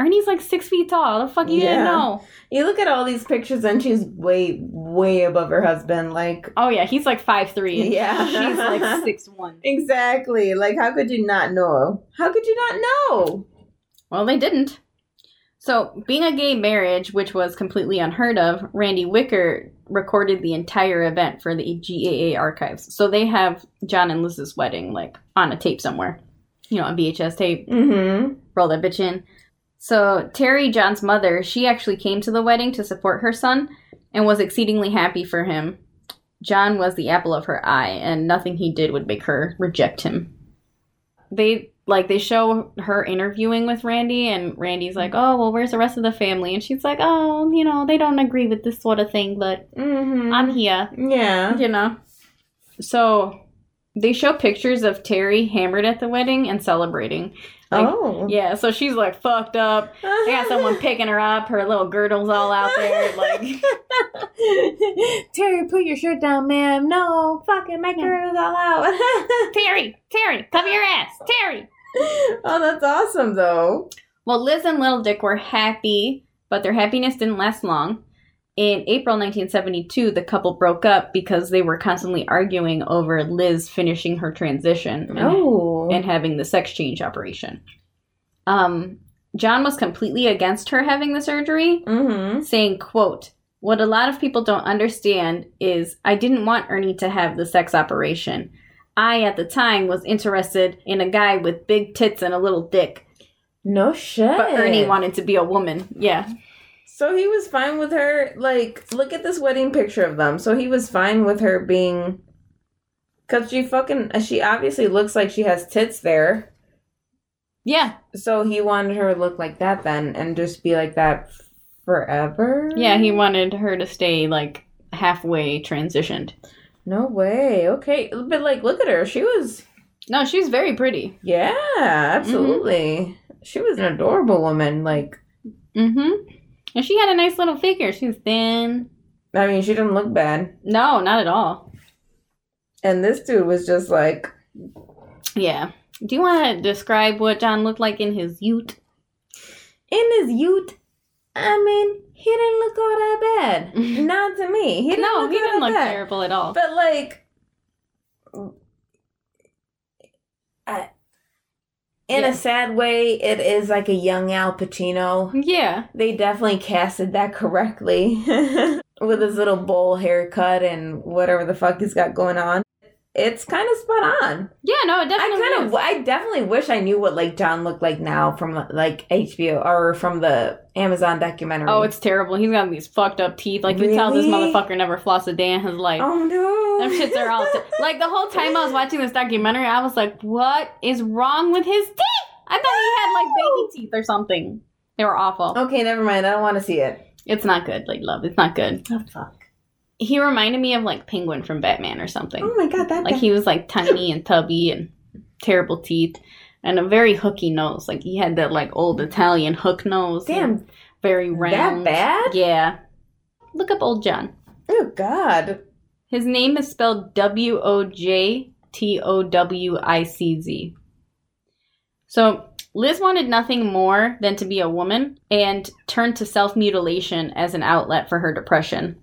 Ernie's like six feet tall. The fuck you didn't Yeah. know? You look at all these pictures, and she's way, way above her husband. Like Oh yeah, he's like five three. Yeah. *laughs* she's like six one. *laughs* exactly. Like how could you not know? How could you not know? Well, they didn't. So, being a gay marriage, which was completely unheard of, Randy Wicker recorded the entire event for the GAA archives. So they have John and Liz's wedding like on a tape somewhere, you know, a VHS tape. Mm-hmm. Roll that bitch in. So Terry, John's mother, she actually came to the wedding to support her son and was exceedingly happy for him. John was the apple of her eye, and nothing he did would make her reject him. They like they show her interviewing with Randy, and Randy's like, "Oh, well, where's the rest of the family?" And she's like, "Oh, you know, they don't agree with this sort of thing, but Mm-hmm. I'm here." yeah. you know. So they show pictures of Terry hammered at the wedding and celebrating. Like, oh. Yeah, so she's like fucked up. They got someone *laughs* picking her up. Her little girdle's all out there. Like, *laughs* Terry, put your shirt down, ma'am. No, fucking my girdle's all out. *laughs* Terry, Terry, cover your ass, Terry. oh, that's awesome, though. Well, Liz and Little Dick were happy, but their happiness didn't last long. In April 1972, the couple broke up because they were constantly arguing over Liz finishing her transition and, Oh. and having the sex change operation. Um, John was completely against her having the surgery, mm-hmm. saying, quote, what a lot of people don't understand is I didn't want Ernie to have the sex operation. I, at the time, was interested in a guy with big tits and a little dick, No shit. but Ernie wanted to be a woman. Yeah. So he was fine with her. Like, look at this wedding picture of them. So he was fine with her being. Because she fucking. She obviously looks like she has tits there. Yeah. So he wanted her to look like that then and just be like that forever? Yeah, he wanted her to stay like halfway transitioned. No way. Okay. But, like, look at her. She was. No, she's very pretty. Yeah, absolutely. She was an adorable woman. Like, Mm-hmm. And she had a nice little figure. She was thin. I mean, she didn't look bad. No, not at all. And this dude was just like, Yeah. Do you want to describe what John looked like in his ute? in his youth, I mean, he didn't look all that bad. *laughs* Not to me. He didn't no, look he didn't look bad. terrible at all. But like, I, In Yeah. a sad way, it is like a young Al Pacino. Yeah. They definitely casted that *laughs* correctly. *laughs* With his little bowl haircut and whatever the fuck he's got going on. It's kind of spot on. Yeah, no, it definitely I kind of, I definitely wish I knew what like John looked like now from like HBO or from the Amazon documentary. Oh, it's terrible. He's got these fucked up teeth. Like you tell this motherfucker never flossed a day in his life. oh no, Them shits are all like the whole time I was watching this documentary, I was like, "What is wrong with his teeth?" I thought he had like baby teeth or something. They were awful. Okay, never mind. I don't want to see it. It's not good, like love. It's not good. Oh fuck. He reminded me of like Penguin from Batman or something. Oh my god, that Like guy. he was like tiny and tubby and terrible teeth and a very hooky nose. Like he had that like old Italian hook nose. Damn, very random. that bad? Yeah. Look up old John. Oh god. His name is spelled W O J T O W I C Z. So, Liz wanted nothing more than to be a woman and turned to self mutilation as an outlet for her depression.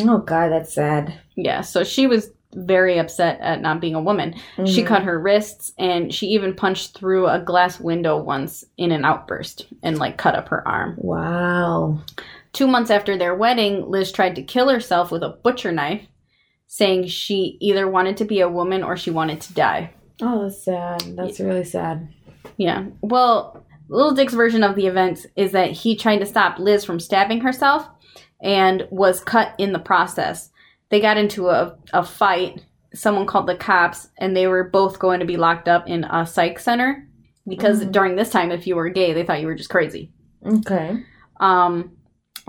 Oh god, that's sad. Yeah, so she was very upset at not being a woman. She Mhm. cut her wrists and she even punched through a glass window once in an outburst and like cut up her arm. Wow. Two months after their wedding, Liz tried to kill herself with a butcher knife, saying she either wanted to be a woman or she wanted to die. Oh, that's sad. That's really sad. Yeah. Well, Little Dick's version of the events is that he tried to stop Liz from stabbing herself and was cut in the process. They got into a, a fight. Someone called the cops, and they were both going to be locked up in a psych center because Mhm. during this time, if you were gay, they thought you were just crazy. Okay. Um,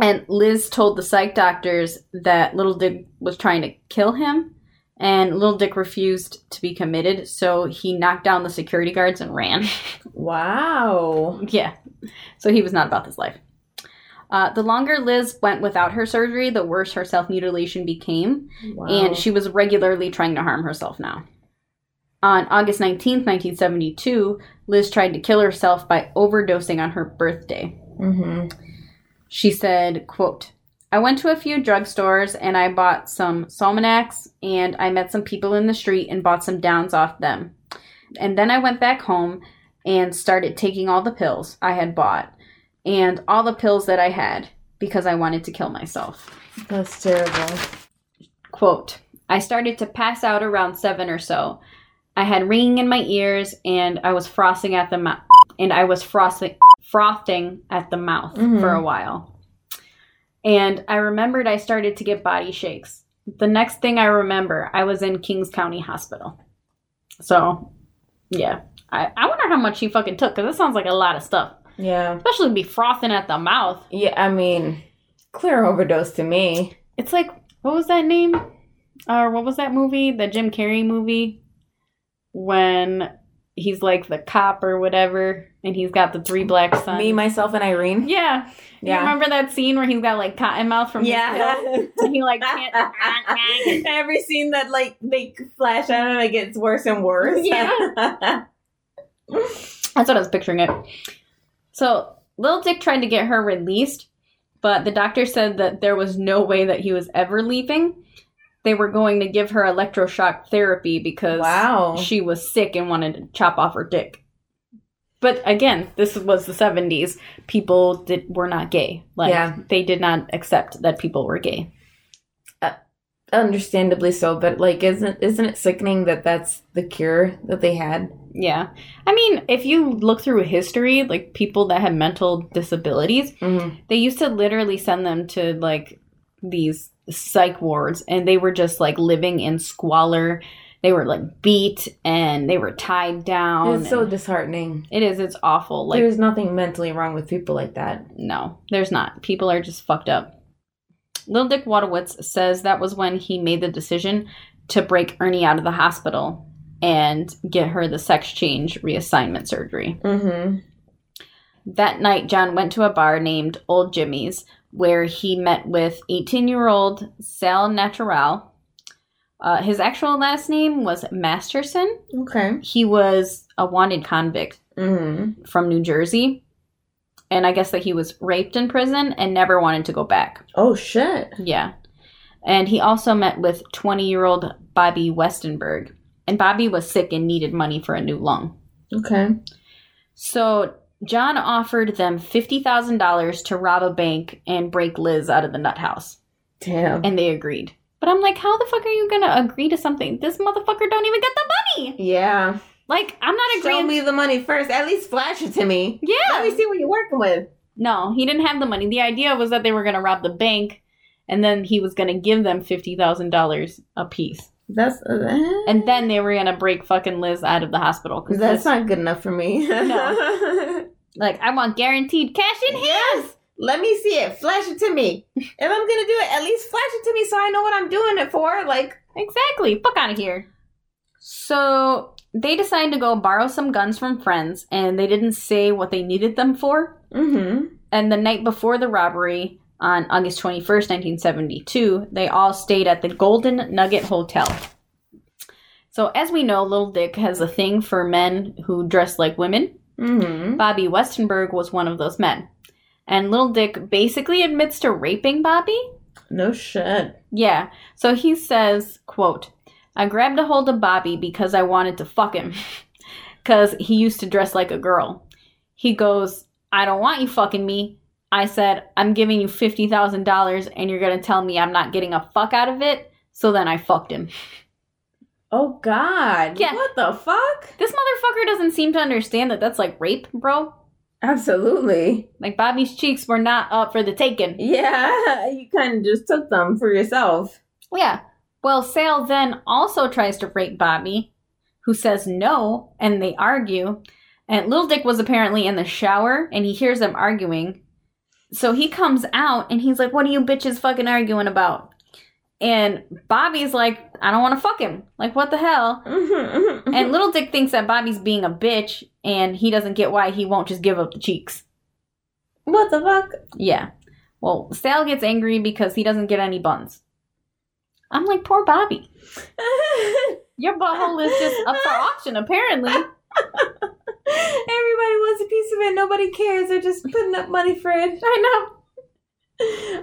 and Liz told the psych doctors that Little Dick was trying to kill him, and Little Dick refused to be committed, so he knocked down the security guards and ran. *laughs* Wow. yeah, so he was not about this life. Uh, the longer Liz went without her surgery, the worse her self mutilation became, Wow. and she was regularly trying to harm herself now. On August 19th, 1972, Liz tried to kill herself by overdosing on her birthday. Mm-hmm. She said, quote, I went to a few drugstores and I bought some Salmonax and I met some people in the street and bought some downs off them. And then I went back home and started taking all the pills I had bought and all the pills that I had because I wanted to kill myself. That's terrible. Quote, I started to pass out around seven or so. I had ringing in my ears and I was frosting at the mouth and I was frosting frothing at the mouth Mhm. for a while. And I remembered I started to get body shakes. The next thing I remember, I was in Kings County Hospital. So, yeah. I, I wonder how much he fucking took because that sounds like a lot of stuff. Yeah. Especially be frothing at the mouth. Yeah, I mean, clear overdose to me. It's like what was that name? Or what was that movie? The Jim Carrey movie when he's like the cop or whatever, and he's got the three black sons. Me, myself, and Irene. yeah. You Yeah. remember that scene where he's got like cotton mouth from pills? *laughs* And he like can't. *laughs* Every scene that like they flash at him, it gets worse and worse. Yeah. *laughs* That's what I was picturing it. So Little Dick tried to get her released, but the doctor said that there was no way that he was ever leaving. They were going to give her electroshock therapy because wow. she was sick and wanted to chop off her dick. But again, this was the 70s. People did were not gay. Like Yeah. they did not accept that people were gay. Understandably so, but like, isn't isn't it sickening that that's the cure that they had? Yeah. I mean, if you look through history, like people that had mental disabilities, Mm-hmm. they used to literally send them to like these psych wards and they were just like living in squalor. They were like beat and they were tied down. It's so disheartening. it is, it's awful. Like There's nothing mentally wrong with people like that. no, there's not. People are just fucked up. Lil Dick Wojtowicz says that was when he made the decision to break Ernie out of the hospital and get her the sex change reassignment surgery. Mm-hmm. That night, John went to a bar named Old Jimmy's where he met with 18 year old Sal Naturile. Uh, his actual last name was Masterson. Okay. He was a wanted convict Mm-hmm. from New Jersey. And I guess that he was raped in prison and never wanted to go back. Oh shit. Yeah. And he also met with 20 year old Bobby Westenberg. And Bobby was sick and needed money for a new lung. Okay. So John offered them $50,000 to rob a bank and break Liz out of the nut house. Damn. And they agreed. But I'm like, how the fuck are you gonna agree to something? This motherfucker don't even get the money. yeah. Like, I'm not agreeing. Show me the money first. At least flash it to me. yeah. Let me see what you're working with. No, he didn't have the money. The idea was that they were gonna rob the bank, and then he was gonna give them fifty thousand dollars a piece, That's uh, and then they were gonna break fucking Liz out of the hospital. Cause that's this- not good enough for me. No. *laughs* like I want guaranteed cash in hand. yes. Let me see it. Flash it to me. if I'm gonna do it, at least flash it to me so I know what I'm doing it for. Like, Exactly. Fuck out of here. So they decided to go borrow some guns from friends, and they didn't say what they needed them for. mm-hmm. And the night before the robbery, on August 21st, 1972, they all stayed at the Golden Nugget Hotel. So, as we know, Little Dick has a thing for men who dress like women. Mm-hmm. Bobby Westenberg was one of those men. And Little Dick basically admits to raping Bobby. No shit. Yeah. So he says, quote, I grabbed a hold of Bobby because I wanted to fuck him. *laughs* Cause he used to dress like a girl. He goes, I don't want you fucking me. I said, I'm giving you $50,000 and you're gonna tell me I'm not getting a fuck out of it. So then I fucked him. Oh God. Yeah. What the fuck? This motherfucker doesn't seem to understand that that's like rape, bro. Absolutely. Like Bobby's cheeks were not up for the taking. Yeah. *laughs* You kind of just took them for yourself. Yeah. Well, Sal then also tries to rape Bobby, who says no, and they argue. And Little Dick was apparently in the shower, and he hears them arguing. So he comes out, and he's like, What are you bitches fucking arguing about? And Bobby's like, I don't want to fuck him. Like, what the hell? *laughs* And Little Dick thinks that Bobby's being a bitch, and he doesn't get why he won't just give up the cheeks. what the fuck? Yeah. Well, Sal gets angry because he doesn't get any buns. I'm like, poor Bobby. *laughs* Your butthole is just up for auction, apparently. *laughs* Everybody wants a piece of it. Nobody cares. They're just putting up money for it. *laughs* I know.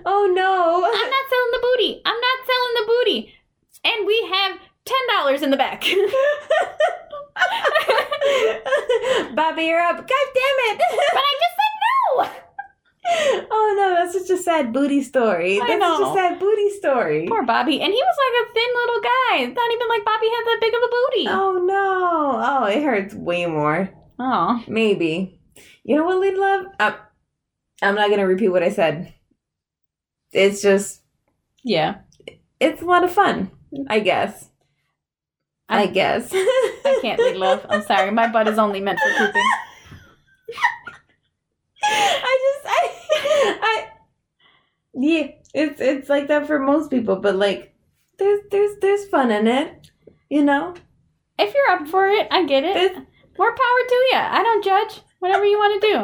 Oh no. I'm not selling the booty. I'm not selling the booty. And we have $10 in the back. Bobby, you're up. God damn it. but I just said no. Oh no, that's such a sad booty story. I That's such a sad booty story. Poor Bobby. And he was like a thin little guy. It's not even like Bobby had that big of a booty. Oh no. Oh, it hurts way more. Oh. Maybe. You know what, Lady Love? Uh, I'm not gonna repeat what I said. It's just Yeah. it's a lot of fun, I guess. I, I- guess. I can't lead love. I'm sorry. My butt is only meant for pooping. *laughs* I just I I Yeah, it's it's like that for most people, but like there's there's there's fun in it. You know? If you're up for it, I get it. There's- More power to you. I don't judge. Whatever you want to do.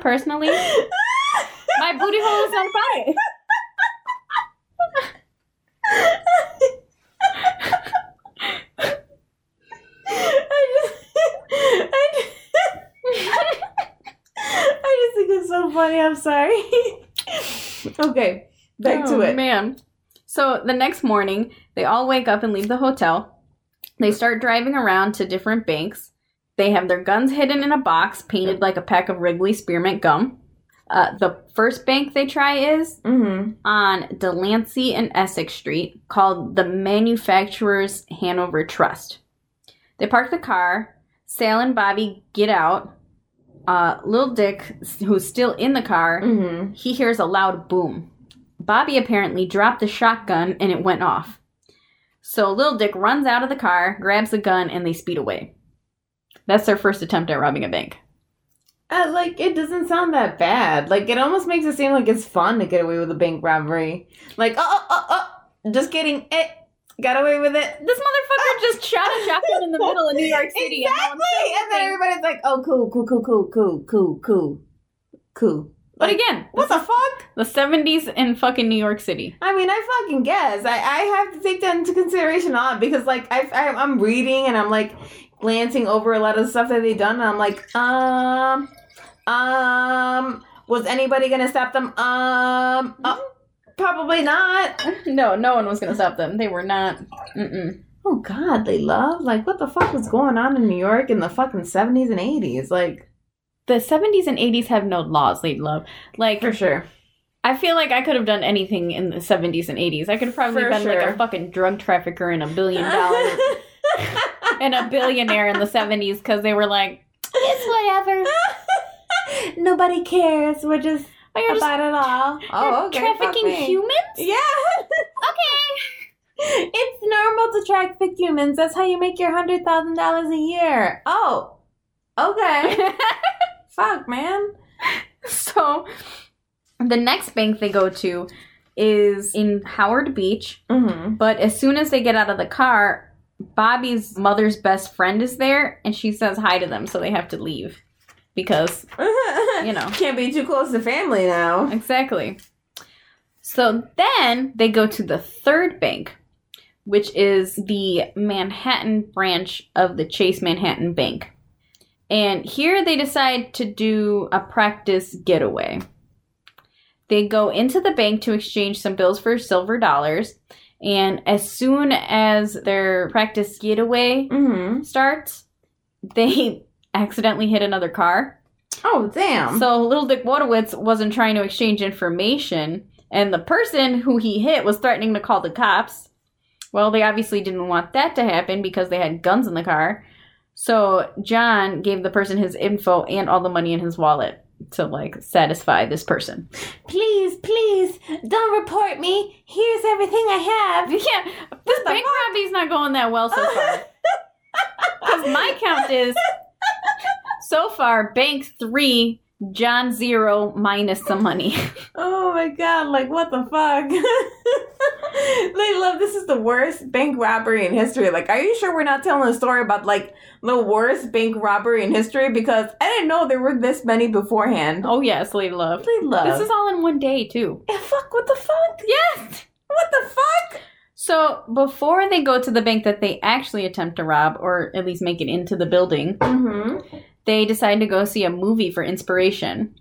Personally, my booty hole is on fire. *laughs* I just, I just, I just think it's so funny. I'm sorry. *laughs* okay, back to Oh, it. man. So the next morning, they all wake up and leave the hotel. They start driving around to different banks. They have their guns hidden in a box painted like a pack of Wrigley spearmint gum. Uh, the first bank they try is Mm-hmm. on Delancey and Essex Street called the Manufacturers Hanover Trust. They park the car. Sal and Bobby get out. Uh, Lil Dick, who's still in the car, Mm-hmm. he hears a loud boom. Bobby apparently dropped the shotgun and it went off. So Lil Dick runs out of the car, grabs the gun, and they speed away. That's their first attempt at robbing a bank. Uh, like it doesn't sound that bad. Like it almost makes it seem like it's fun to get away with a bank robbery. Like oh oh oh, oh just kidding. Eh, got away with it. This motherfucker *laughs* just shot a shotgun in the middle of New York City. and no Exactly. And then everybody's like, oh cool cool cool cool cool cool cool cool. But Like, again, what the fuck? the 70s in fucking New York City. I mean, I fucking guess. I, I have to take that into consideration a lot because, like, I, I I'm reading and I'm like glancing over a lot of the stuff that they've done, and I'm like, um, um, was anybody gonna stop them? Um, uh, probably not. *laughs* No, no one was gonna stop them. They were not. Mm-mm. Oh God, they love like what the fuck was going on in New York in the fucking seventies and eighties? Like, the 70s and 80s have no laws, they Love. Like, For sure. I feel like I could have done anything in the 70s and 80s. I could have probably For been like a fucking drug trafficker and a billion dollar *laughs* and a billionaire in the 70s because they were like, it's whatever. *laughs* Nobody cares. We're just About it all. Oh, okay. trafficking humans? Yeah. *laughs* Okay. it's normal to traffic humans. That's how you make your hundred thousand dollars a year. Oh. Okay. *laughs* Fuck, man. so, the next bank they go to is in Howard Beach. Mm-hmm. But as soon as they get out of the car, Bobby's mother's best friend is there and she says hi to them, so they have to leave. Because, *laughs* you know. Can't be too close to family now. Exactly. So then they go to the third bank, which is the Manhattan branch of the Chase Manhattan Bank. And here they decide to do a practice getaway. They go into the bank to exchange some bills for silver dollars. And as soon as their practice getaway Mm-hmm. starts, they accidentally hit another car. Oh, damn. So little Dick Wojtowicz wasn't trying to exchange information, and the person who he hit was threatening to call the cops. Well, they obviously didn't want that to happen because they had guns in the car. So John gave the person his info and all the money in his wallet to like satisfy this person. please, please, don't report me. Here's everything I have. *laughs* Yeah, this bank robbery's not going that well so far. *laughs* Because my count is so far bank three, John zero minus some money. Oh my god, like what the fuck? *laughs* Lady Love, this is the worst bank robbery in history. Like, are you sure we're not telling a story about like the worst bank robbery in history? Because I didn't know there were this many beforehand. Oh yes, Lady Love. Lady Love. This is all in one day too. Eh, fuck, what the fuck? Yes. What the fuck? So before they go to the bank that they actually attempt to rob, or at least make it into the building, Mm-hmm. they decide to go see a movie for inspiration.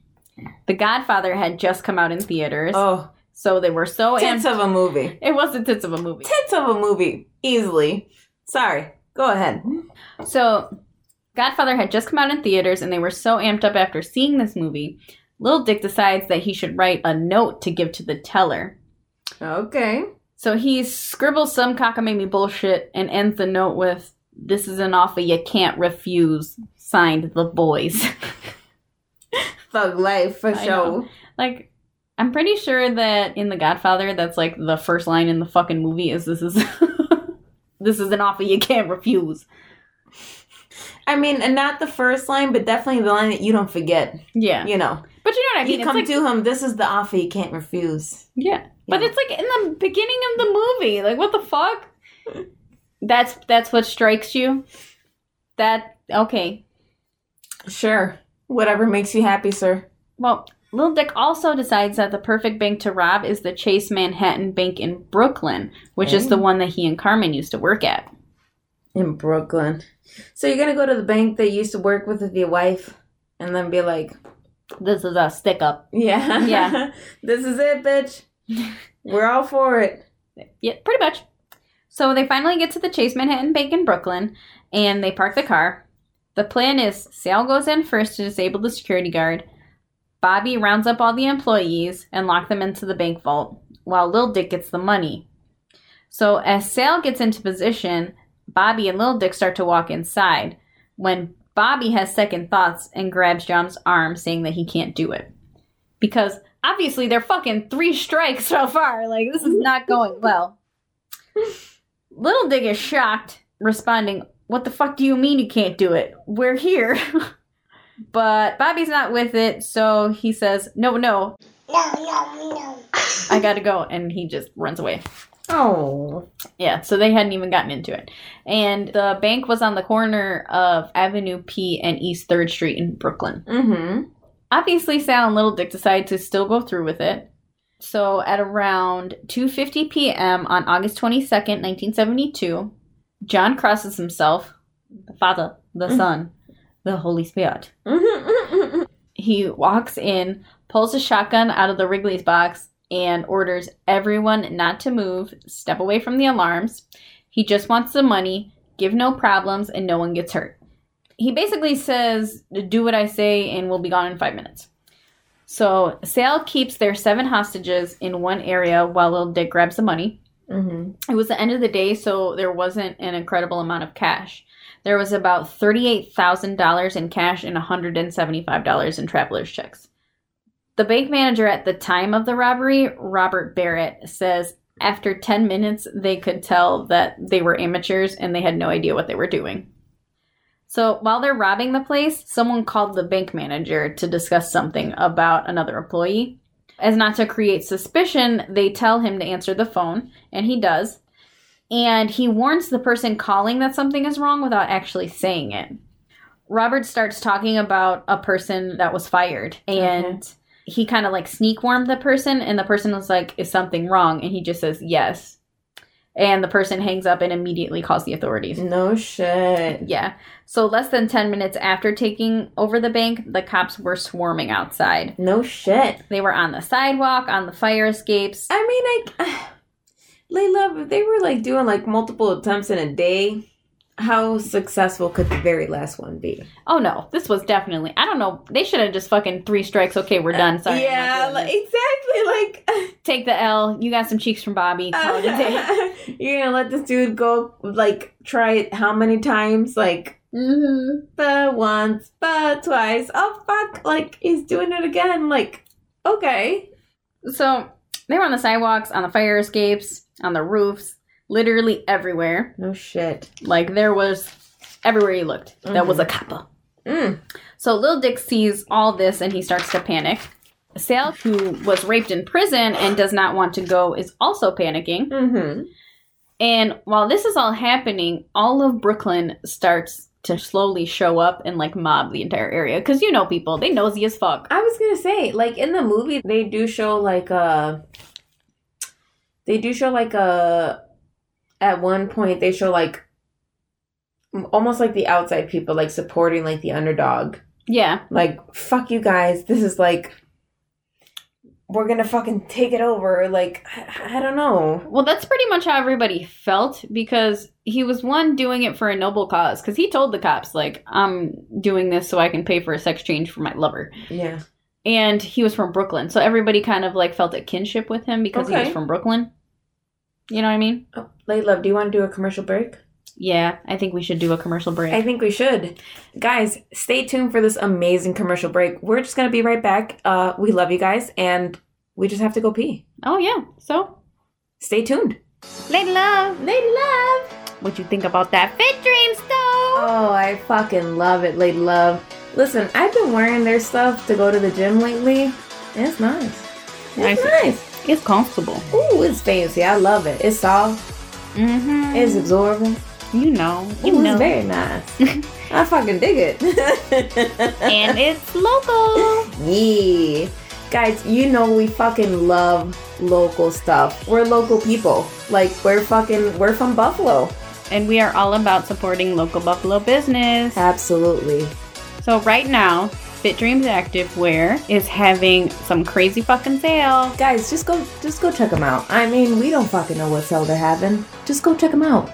The Godfather had just come out in theaters, Oh, so they were so tits amped. of a movie. It was the tits of a movie. Tits of a movie. Easily. Sorry. Go ahead. So, Godfather had just come out in theaters, and they were so amped up after seeing this movie. Little Dick decides that he should write a note to give to the teller. Okay. So he scribbles some cockamamie bullshit and ends the note with, "This is an offer you can't refuse." Signed, the boys. *laughs* Thug life for I sure. know. like, I'm pretty sure that in The Godfather, that's like the first line in the fucking movie is, "This is." *laughs* This is an offer you can't refuse. I mean, and not the first line, but definitely the line that you don't forget. Yeah. You know, But you know what I mean? you come like, to him. This is the offer you can't refuse. Yeah. But it's like in the beginning of the movie. Like what the fuck? That's that's what strikes you? That okay. Sure, whatever makes you happy, sir. Well, Little Dick also decides that the perfect bank to rob is the Chase Manhattan Bank in Brooklyn, which is Oh. the one that he and Carmen used to work at. In Brooklyn. So you're gonna go to the bank that you used to work with with your wife, and then be like, This is a stick up. "Yeah, Yeah. *laughs* this is it, bitch. *laughs* We're all for it." Yeah, pretty much. So they finally get to the Chase Manhattan Bank in Brooklyn and they park the car. The plan is Sal goes in first to disable the security guard. Bobby rounds up all the employees and lock them into the bank vault, while Lil Dick gets the money. So as Sal gets into position, Bobby and Lil Dick start to walk inside when Bobby has second thoughts and grabs John's arm, saying that he can't do it. Because obviously they're fucking three strikes so far. Like, this is not going well. *laughs* Little Dick is shocked, responding, What the fuck do you mean you can't do it? We're here. *laughs* but Bobby's not with it, so he says, "No, No, no, I gotta go. And he just runs away. Oh, Yeah, so they hadn't even gotten into it. And the bank was on the corner of Avenue P and East 3rd Street in Brooklyn. mm-hmm. Obviously, Sal and Little Dick decide to still go through with it. So at around 2:50 p.m. on August 22nd, 1972, John crosses himself, the Father, the Son, the Holy Spirit. Mm-hmm. He walks in, pulls a shotgun out of the Wrigley's box, and orders everyone not to move, step away from the alarms. He just wants the money, give no problems, and no one gets hurt. he basically says, "Do what I say, and we'll be gone in five minutes." So Sal keeps their seven hostages in one area while Little Dick grabs the money. Mm-hmm. It was the end of the day, so there wasn't an incredible amount of cash. There was about thirty-eight thousand dollars in cash and one hundred and seventy-five dollars in travelers' checks. The bank manager at the time of the robbery, Robert Barrett, says after ten minutes they could tell that they were amateurs and they had no idea what they were doing. So while they're robbing the place, someone called the bank manager to discuss something about another employee. As not to create suspicion, they tell him to answer the phone, and he does. And he warns the person calling that something is wrong without actually saying it. Robert starts talking about a person that was fired, and he kind of like sneak warmed the person, and the person was like, Is something wrong? And he just says, Yes. And the person hangs up and immediately calls the authorities. No shit. Yeah. So less than 10 minutes after taking over the bank, the cops were swarming outside. No shit. They were on the sidewalk, on the fire escapes. I mean, I, *sighs* Layla, they were like doing like multiple attempts in a day, how successful could the very last one be? Oh no, this was definitely. I don't know. They should have just fucking three strikes. Okay, we're done. Sorry. Yeah, like, exactly. Like, *laughs* Take the L. You got some cheeks from Bobby. *laughs* Call it you're gonna let this dude go, like, try it how many times? Like, Mm-hmm. but once, but twice. Oh, fuck. Like, he's doing it again. Like, okay. So they were on the sidewalks, on the fire escapes, on the roofs, literally everywhere. No shit. Like there was everywhere you looked. That was a kappa. Mm. So Lil Dick sees all this and he starts to panic. Sal, who was raped in prison and does not want to go, is also panicking. Mm-hmm. And while this is all happening, all of Brooklyn starts to slowly show up and like mob the entire area. Cause you know people, they nosy as fuck. I was gonna say, like in the movie, they do show like a. They do show like a. At one point, they show like. Almost like the outside people, like supporting like the underdog. Yeah. Like, fuck you guys. This is like. We're gonna fucking take it over. Like, I, I don't know. Well, that's pretty much how everybody felt because he was one doing it for a noble cause. Because he told the cops, like, I'm doing this so I can pay for a sex change for my lover. Yeah. And he was from Brooklyn. So everybody kind of like felt a kinship with him because he was from Brooklyn. You know what I mean? Oh, Love, do you want to do a commercial break? Yeah, I think we should do a commercial break. I think we should. Guys, stay tuned for this amazing commercial break. We're just going to be right back. Uh, we love you guys, and we just have to go pee. oh, yeah. So, Stay tuned. Lady Love, Lady Love. what you think about that Fit Dreams stove? Oh, I fucking love it, Lady Love. Listen, I've been wearing their stuff to go to the gym lately. It's nice. It's Nice. nice. It's comfortable. Ooh, it's fancy. I love it. It's soft. Mm-hmm. It's absorbent. you know. You Ooh, know. it's very nice. I fucking dig it. *laughs* and it's local. Yeah. Guys, you know we fucking love local stuff. We're local people. Like we're fucking we're from Buffalo. and we are all about supporting local Buffalo business. Absolutely. So right now, Fit Dreams Activewear is having some crazy fucking sale. Guys, just go just go check them out. I mean, we don't fucking know what sale they're having. Just go check them out.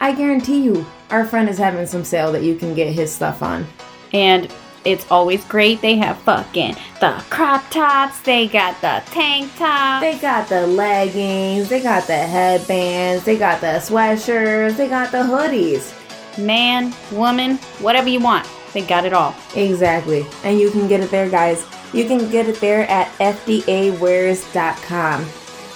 I guarantee you, our friend is having some sale that you can get his stuff on. And it's always great. They have fucking the crop tops, they got the tank tops. They got the leggings, they got the headbands, they got the sweatshirts, they got the hoodies. Man, woman, whatever you want. They got it all. Exactly. And you can get it there, guys. You can get it there at fdawares.com.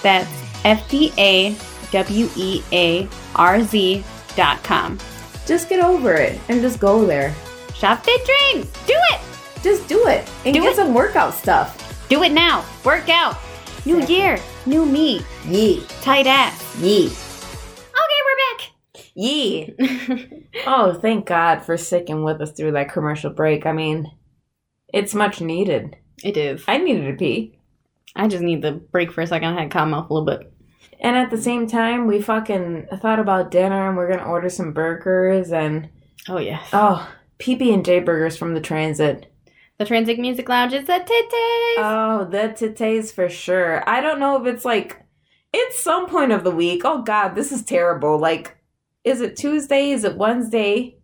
That's F D A W E A R Z dot com. Just get over it and just go there. Shop Fit Dreams. Do it. Just do it and Do get it. some workout stuff. Do it now. Work out. New Exactly. year, new me. Yee. Tight ass. Yee. Okay, we're back. *laughs* Oh, thank God for sticking with us through that commercial break. I mean, it's much needed. it is. I needed to pee. I just need the break for a second. I had to calm off a little bit. And at the same time, we fucking thought about dinner and we're gonna order some burgers and Oh yes. oh, PB and J burgers from the transit. The Transit Music Lounge is a titties. Oh, the titties for sure. I don't know if it's like it's some point of the week. Oh God, this is terrible. Like, is it Tuesday? Is it Wednesday?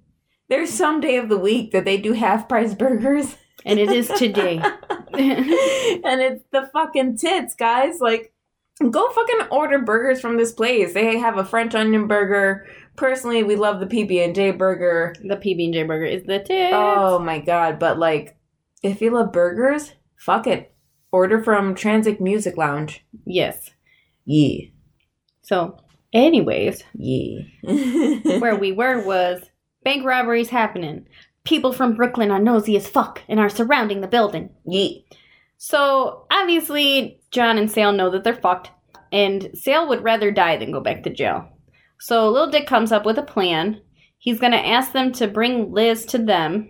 There's some day of the week that they do half price burgers. And it is today. *laughs* and it's the fucking tits, guys. Like, go fucking order burgers from this place. They have a French onion burger. Personally, we love the PB and J burger. the PB and J burger is the tits. Oh my god! But like, if you love burgers, fuck it. Order from Transit Music Lounge. yes. Yeah, So, anyways, yeah. where we were was bank robberies happening. People from Brooklyn are nosy as fuck and are surrounding the building. yeah. So obviously, John and Sal know that they're fucked, and Sal would rather die than go back to jail. So Lil Dick comes up with a plan. He's gonna ask them to bring Liz to them,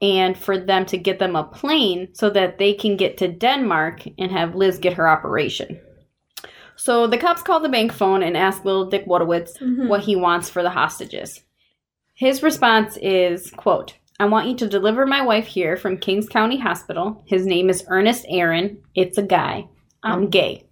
and for them to get them a plane so that they can get to Denmark and have Liz get her operation. So the cops call the bank phone and ask little Dick Wojtowicz mm-hmm. what he wants for the hostages. His response is, quote, I want you to deliver my wife here from Kings County Hospital. His name is Ernest Aron. It's a guy. I'm mm. gay.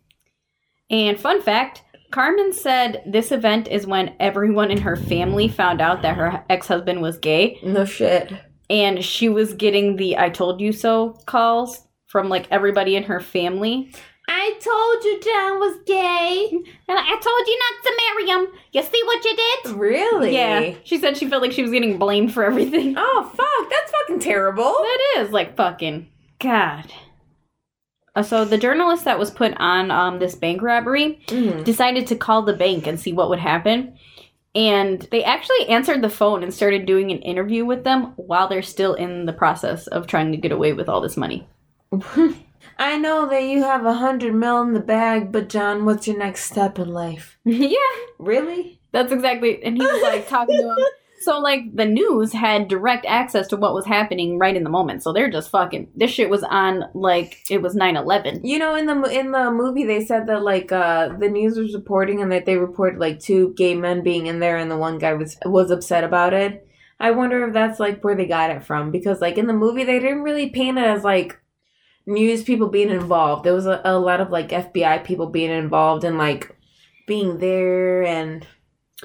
And fun fact Carmen said this event is when everyone in her family found out that her ex husband was gay, No shit. and she was getting the I told you so calls from like everybody in her family. I told you John was gay. And I told you not to marry him. You see what you did? Really? Yeah. She said she felt like she was getting blamed for everything. *laughs* Oh fuck! That's fucking terrible. That is like fucking God. Uh, so the journalist that was put on um, this bank robbery Mhm. decided to call the bank and see what would happen. And they actually answered the phone and started doing an interview with them while they're still in the process of trying to get away with all this money. *laughs* I know that you have a hundred mil in the bag, but John, what's your next step in life? *laughs* yeah, Really? that's exactly. And he was like talking to him. *laughs* So like the news had direct access to what was happening right in the moment. So they're just fucking. This shit was on like it was 9-11. You know, in the in the movie, they said that like uh the news was reporting and that they reported like two gay men being in there, and the one guy was was upset about it. I wonder if that's like where they got it from because like in the movie they didn't really paint it as like news people being involved. There was a, a lot of like FBI people being involved and like being there and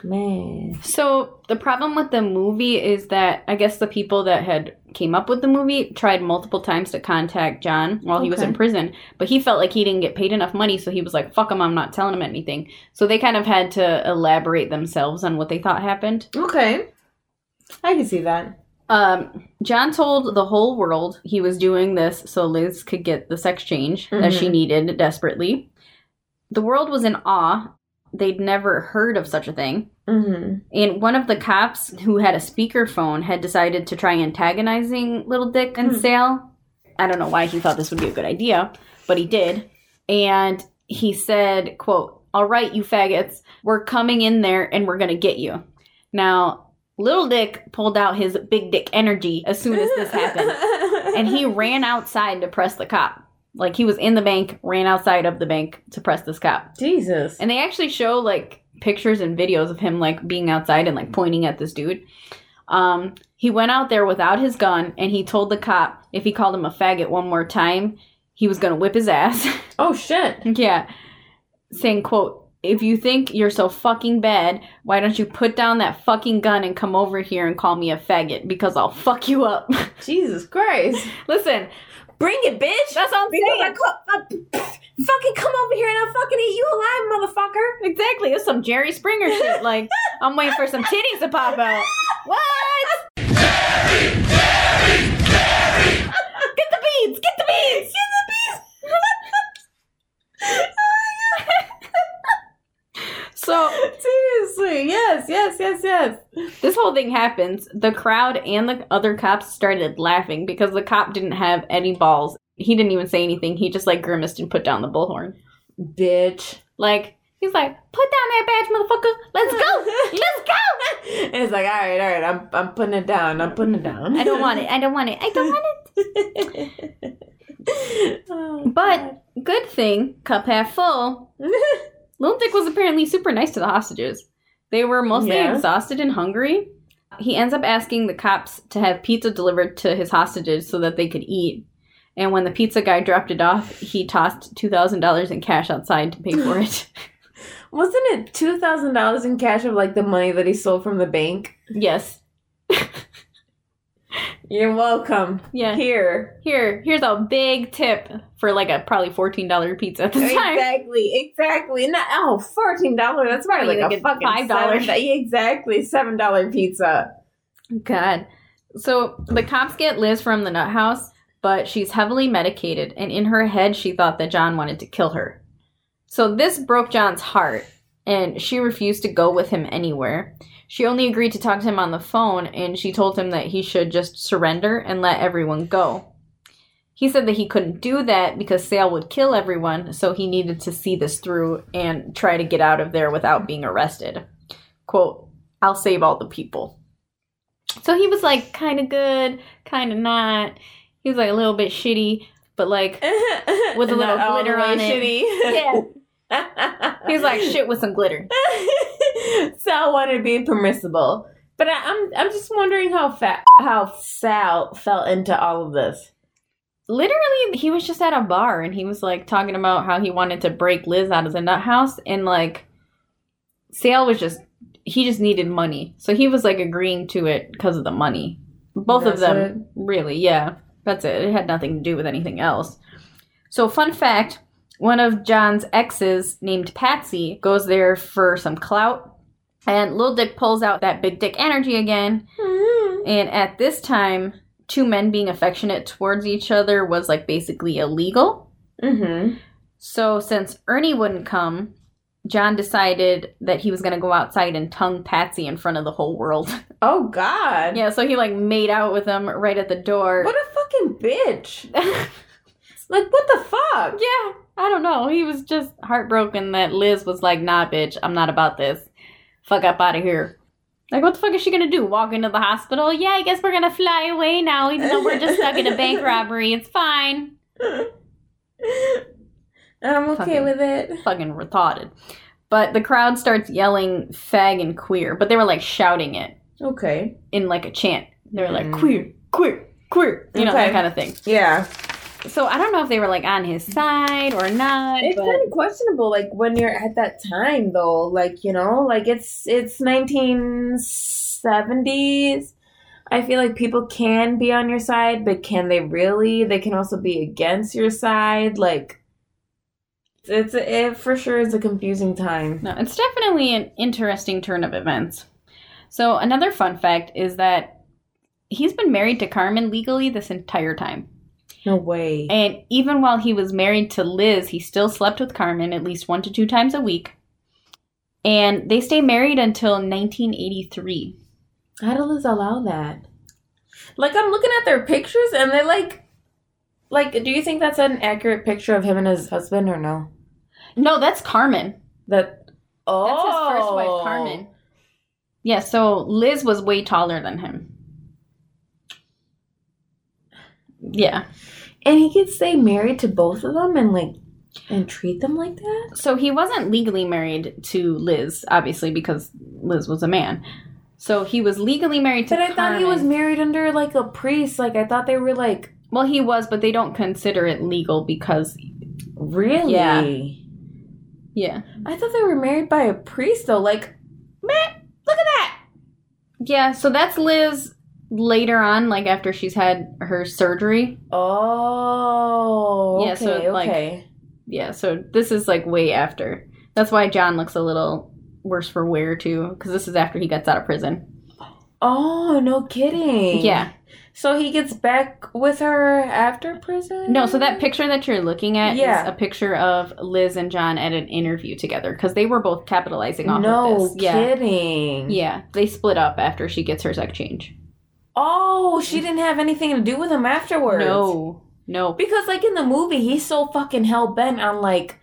man. So the problem with the movie is that I guess the people that had came up with the movie tried multiple times to contact John while he was in prison, but he felt like he didn't get paid enough money, so he was like, "Fuck him, I'm not telling him anything." So they kind of had to elaborate themselves on what they thought happened. Okay, I can see that. Um, John told the whole world he was doing this so Liz could get the sex change that she Mhm. needed desperately. The world was in awe. They'd never heard of such a thing. Mm-hmm. And one of the cops who had a speakerphone had decided to try antagonizing Little Dick and Hmm. Sal. I don't know why he thought this would be a good idea, but he did. And he said, quote, All right, you faggots, we're coming in there and we're gonna get you. Now, Little Dick pulled out his big dick energy as soon as this happened. *laughs* And he ran outside to press the cop. Like he was in the bank, ran outside of the bank to press this cop. Jesus. And they actually show like pictures and videos of him like being outside and like pointing at this dude. Um, he went out there without his gun and he told the cop if he called him a faggot one more time, he was gonna whip his ass. *laughs* oh shit. yeah. Saying, quote, if you think you're so fucking bad, why don't you put down that fucking gun and come over here and call me a faggot because I'll fuck you up. *laughs* Jesus Christ. Listen, Bring it, bitch. that's all I'm Because saying. co- fucking come over here and I'll fucking eat you alive, motherfucker. Exactly, it's some Jerry Springer shit. Like, *laughs* I'm waiting for some titties to pop out. What? Jerry, Jerry, Jerry. Get the beads! Get the beads! Get the beads! *laughs* Oh so *laughs* Seriously, yes, yes, yes, yes. this whole thing happens. The crowd and the other cops started laughing because the cop didn't have any balls. He didn't even say anything. He just like grimaced and put down the bullhorn. Bitch. Like he's like, put down that badge, motherfucker. Let's go. *laughs* Let's go. And it's like, all right, all right, I'm, I'm putting it down. I'm putting it down. I don't want it. I don't want it. I don't want it. *laughs* Oh, But good thing, cup half full. Dick was apparently super nice to the hostages. They were mostly Yeah. exhausted and hungry. He ends up asking the cops to have pizza delivered to his hostages so that they could eat. And when the pizza guy dropped it off, he tossed $2,000 in cash outside to pay for it. *laughs* *laughs* Wasn't it two thousand dollars in cash of like the money that he stole from the bank? yes. *laughs* You're welcome. Yeah. Here. Here, here's a big tip for like a probably fourteen dollar pizza at the time. Exactly, exactly. Not, oh, $14. That's probably Probably like, like a fucking $5. seven- Exactly, $7 pizza. God. So the cops get Liz from the nut house, but she's heavily medicated, and in her head, she thought that John wanted to kill her. So this broke John's heart, and she refused to go with him anywhere. She only agreed to talk to him on the phone, and she told him that he should just surrender and let everyone go. He said that he couldn't do that because Sal would kill everyone, so he needed to see this through and try to get out of there without being arrested. Quote, I'll save all the people. So he was like kind of good, kind of not. He was like a little bit shitty, but like, *laughs* With a little Not all the glitter on it. shitty. *laughs* he was like shit with some glitter. *laughs* Sal wanted to be permissible, but I, I'm I'm just wondering how fa- how Sal fell into all of this. Literally, he was just at a bar and he was like talking about how he wanted to break Liz out of the nut house, and like, Sal was just he just needed money, so he was like agreeing to it because of the money. Both of them, it? really, yeah. That's it. It had nothing to do with anything else. So, fun fact one of John's exes, named Patsy, goes there for some clout. And Lil Dick pulls out that big dick energy again. And at this time, two men being affectionate towards each other was like basically illegal. Mm-hmm. So, since Ernie wouldn't come, John decided that he was going to go outside and tongue Patsy in front of the whole world. *laughs* Oh God. yeah, so he like made out with him right at the door. What a fucking bitch. *laughs* like what the fuck? Yeah, I don't know. He was just heartbroken that Liz was like, nah, bitch, I'm not about this. Fuck up out of here. Like, what the fuck is she gonna do? Walk into the hospital? Yeah, I guess we're gonna fly away now, even though we're just stuck in a bank *laughs* robbery. It's fine. I'm okay Fucking- with it. Fucking retarded. But the crowd starts yelling fag and queer, but they were like shouting it Okay. in like a chant. They were like, Mm. queer, queer, queer. You know, Okay. that kind of thing. Yeah. So I don't know if they were like on his side or not. It's but... kind of questionable, like when you're at that time, though. Like you know, like it's it's 1970s. I feel like people can be on your side, but can they really? They can also be against your side. Like it's it for sure is a confusing time. No, it's definitely an interesting turn of events. So, another fun fact is that he's been married to Carmen legally this entire time. No way. And even while he was married to Liz, he still slept with Carmen at least one to two times a week. And they stay married until 1983. How did Liz allow that? Like I'm looking at their pictures and they're like like do you think that's an accurate picture of him and his husband or no? No, that's Carmen. That oh That's his first wife, oh. Carmen. Yeah, so Liz was way taller than him. Yeah. And he could stay married to both of them and like and treat them like that? So he wasn't legally married to Liz, obviously, because Liz was a man. So he was legally married to But I thought he was married under like a priest. Like I thought they were like Well, he was, but they don't consider it legal because, really. Yeah. yeah. I thought they were married by a priest though. Like, man, look at that. Yeah, so that's Liz later on, like after she's had her surgery. Oh, Yeah, okay, so, like- okay. Yeah, so this is like way after. That's why John looks a little worse for wear, too, because this is after he gets out of prison. Oh, no kidding. Yeah. So he gets back with her after prison? No, so that picture that you're looking at Yeah. is a picture of Liz and John at an interview together because they were both capitalizing off no of this. Yeah. kidding. Yeah, they split up after she gets her sex change. Oh, she mm. didn't have anything to do with him afterwards. No, no. Because like in the movie, he's so fucking hell bent on like,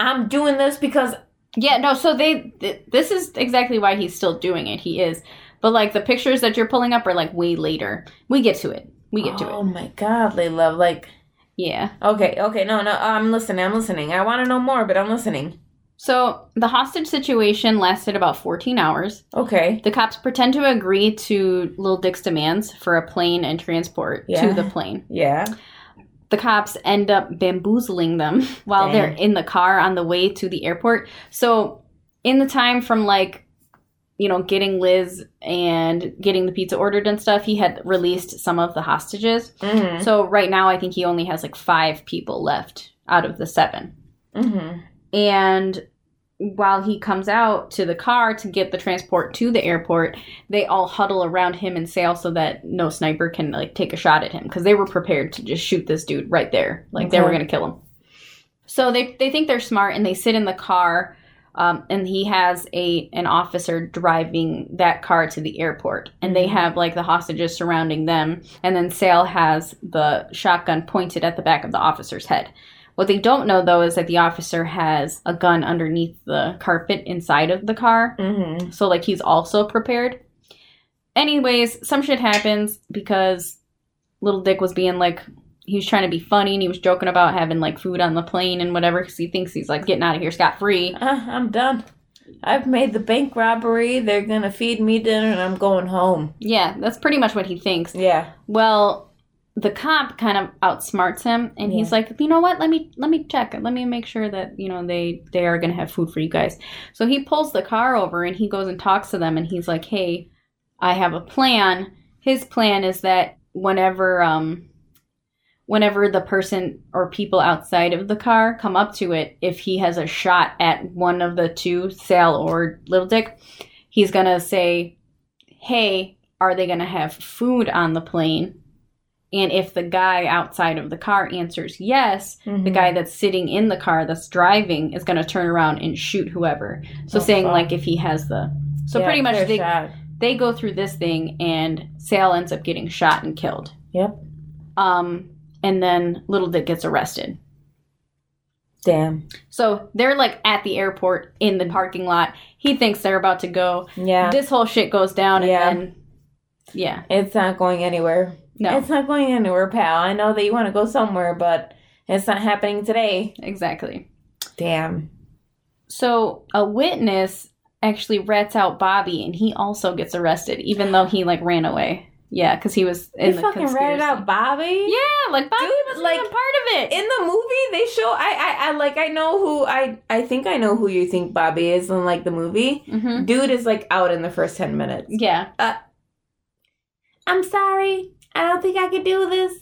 I'm doing this because Yeah, no. So they, th- this is exactly why he's still doing it. He is, but like the pictures that you're pulling up are like way later. We get to it. We get to it. Oh my god, they love like. Yeah. Okay, okay, no, no, I'm listening. I'm listening. I want to know more, but I'm listening. So the hostage situation lasted about 14 hours. Okay. The cops pretend to agree to Lil Dick's demands for a plane and transport Yeah. to the plane. Yeah. the cops end up bamboozling them *laughs* while they're in the car on the way to the airport. So, in the time from like you know, getting Liz and getting the pizza ordered and stuff, he had released some of the hostages. Mm-hmm. So right now, I think he only has like five people left out of the seven. Mm-hmm. And while he comes out to the car to get the transport to the airport, they all huddle around him and Sal so that no sniper can like take a shot at him because they were prepared to just shoot this dude right there, like they were gonna kill him. So they they think they're smart and they sit in the car. Um, and he has a an officer driving that car to the airport, and they have like the hostages surrounding them, and then Sal has the shotgun pointed at the back of the officer's head. What they don't know though is that the officer has a gun underneath the carpet inside of the car, Mm-hmm. so like he's also prepared. Anyways, some shit happens because little Dick was being like he was trying to be funny and he was joking about having like food on the plane and whatever because he thinks he's like getting out of here scot free. Uh, I'm done. I've made the bank robbery. They're gonna feed me dinner, and I'm going home. Yeah, that's pretty much what he thinks. Yeah. Well, the cop kind of outsmarts him and he's like, "You know what? Let me let me check. Let me make sure that, you know, they they are going to have food for you guys." So he pulls the car over and he goes and talks to them and he's like, "Hey, I have a plan. His plan is that whenever um whenever the person or people outside of the car come up to it, if he has a shot at one of the two, Sal or Little Dick, he's going to say, "Hey, are they going to have food on the plane?" And if the guy outside of the car answers yes, the Mhm. guy that's sitting in the car that's driving is going to turn around and shoot whoever. So Oh, saying fuck. like if he has the so Yeah, pretty much they shot. they go through this thing and Sal ends up getting shot and killed. Yep. Um and then Little Dick gets arrested. Damn. So they're like at the airport in the parking lot. He thinks they're about to go. Yeah. This whole shit goes down Yeah. and then yeah. it's not going anywhere. No. It's not going anywhere, pal. I know that you want to go somewhere, but it's not happening today. Exactly. Damn. So a witness actually rats out Bobby, and he also gets arrested, even though he like ran away. Yeah, because he was in You the fucking ratted out Bobby? Yeah, like Bobby Dude, was like, part of it. In the movie, they show I, I I like I know who I I think I know who you think Bobby is in like the movie. hmm Dude is like out in the first ten minutes. Yeah, I'm sorry. I don't think I can do this.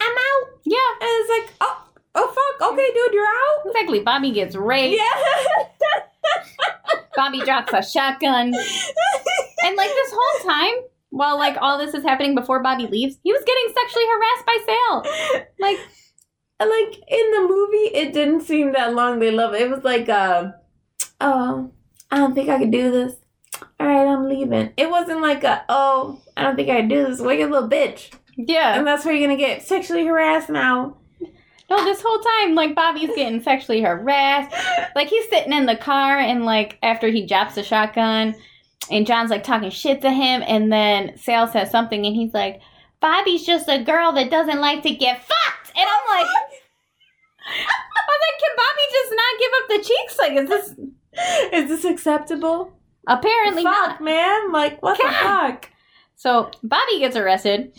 I'm out. yeah, And it's like, oh, oh fuck. Okay, dude, you're out. exactly. Bobby gets raped. Yeah. Bobby drops a shotgun, and like this whole time, while like all this is happening before Bobby leaves, he was getting sexually harassed by Sal. Like, like in the movie, it didn't seem that long. They love it. It was like, uh, oh, I don't think I can do this. All right, I'm leaving. It wasn't like a, oh, I don't think I do this. Like a little bitch, yeah, and that's where you're gonna get sexually harassed now. no, this whole time, like Bobby's getting sexually harassed. Like he's sitting in the car and like after he drops the shotgun and John's like talking shit to him and then Sal says something and he's like, Bobby's just a girl that doesn't like to get fucked and I'm like *laughs* I was like, can Bobby just not give up the cheeks? Like is this *laughs* Is this acceptable? Apparently fuck, not. man. Like, what the fuck? So Bobby gets arrested.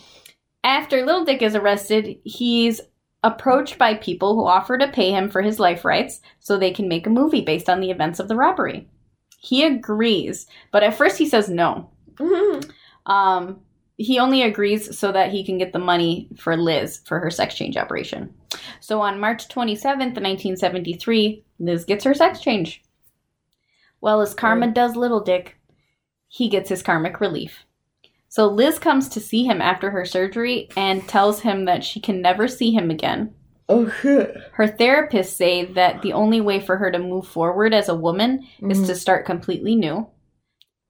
After Little Dick is arrested, he's approached by people who offer to pay him for his life rights so they can make a movie based on the events of the robbery. He agrees, but at first he says no. Mhm. Um, he only agrees so that he can get the money for Liz for her sex change operation. So on March 27th, 1973, Liz gets her sex change. Well, as karma does Little Dick, he gets his karmic relief. So Liz comes to see him after her surgery and tells him that she can never see him again. Oh shit. Her therapists say that the only way for her to move forward as a woman is Mhm. to start completely new.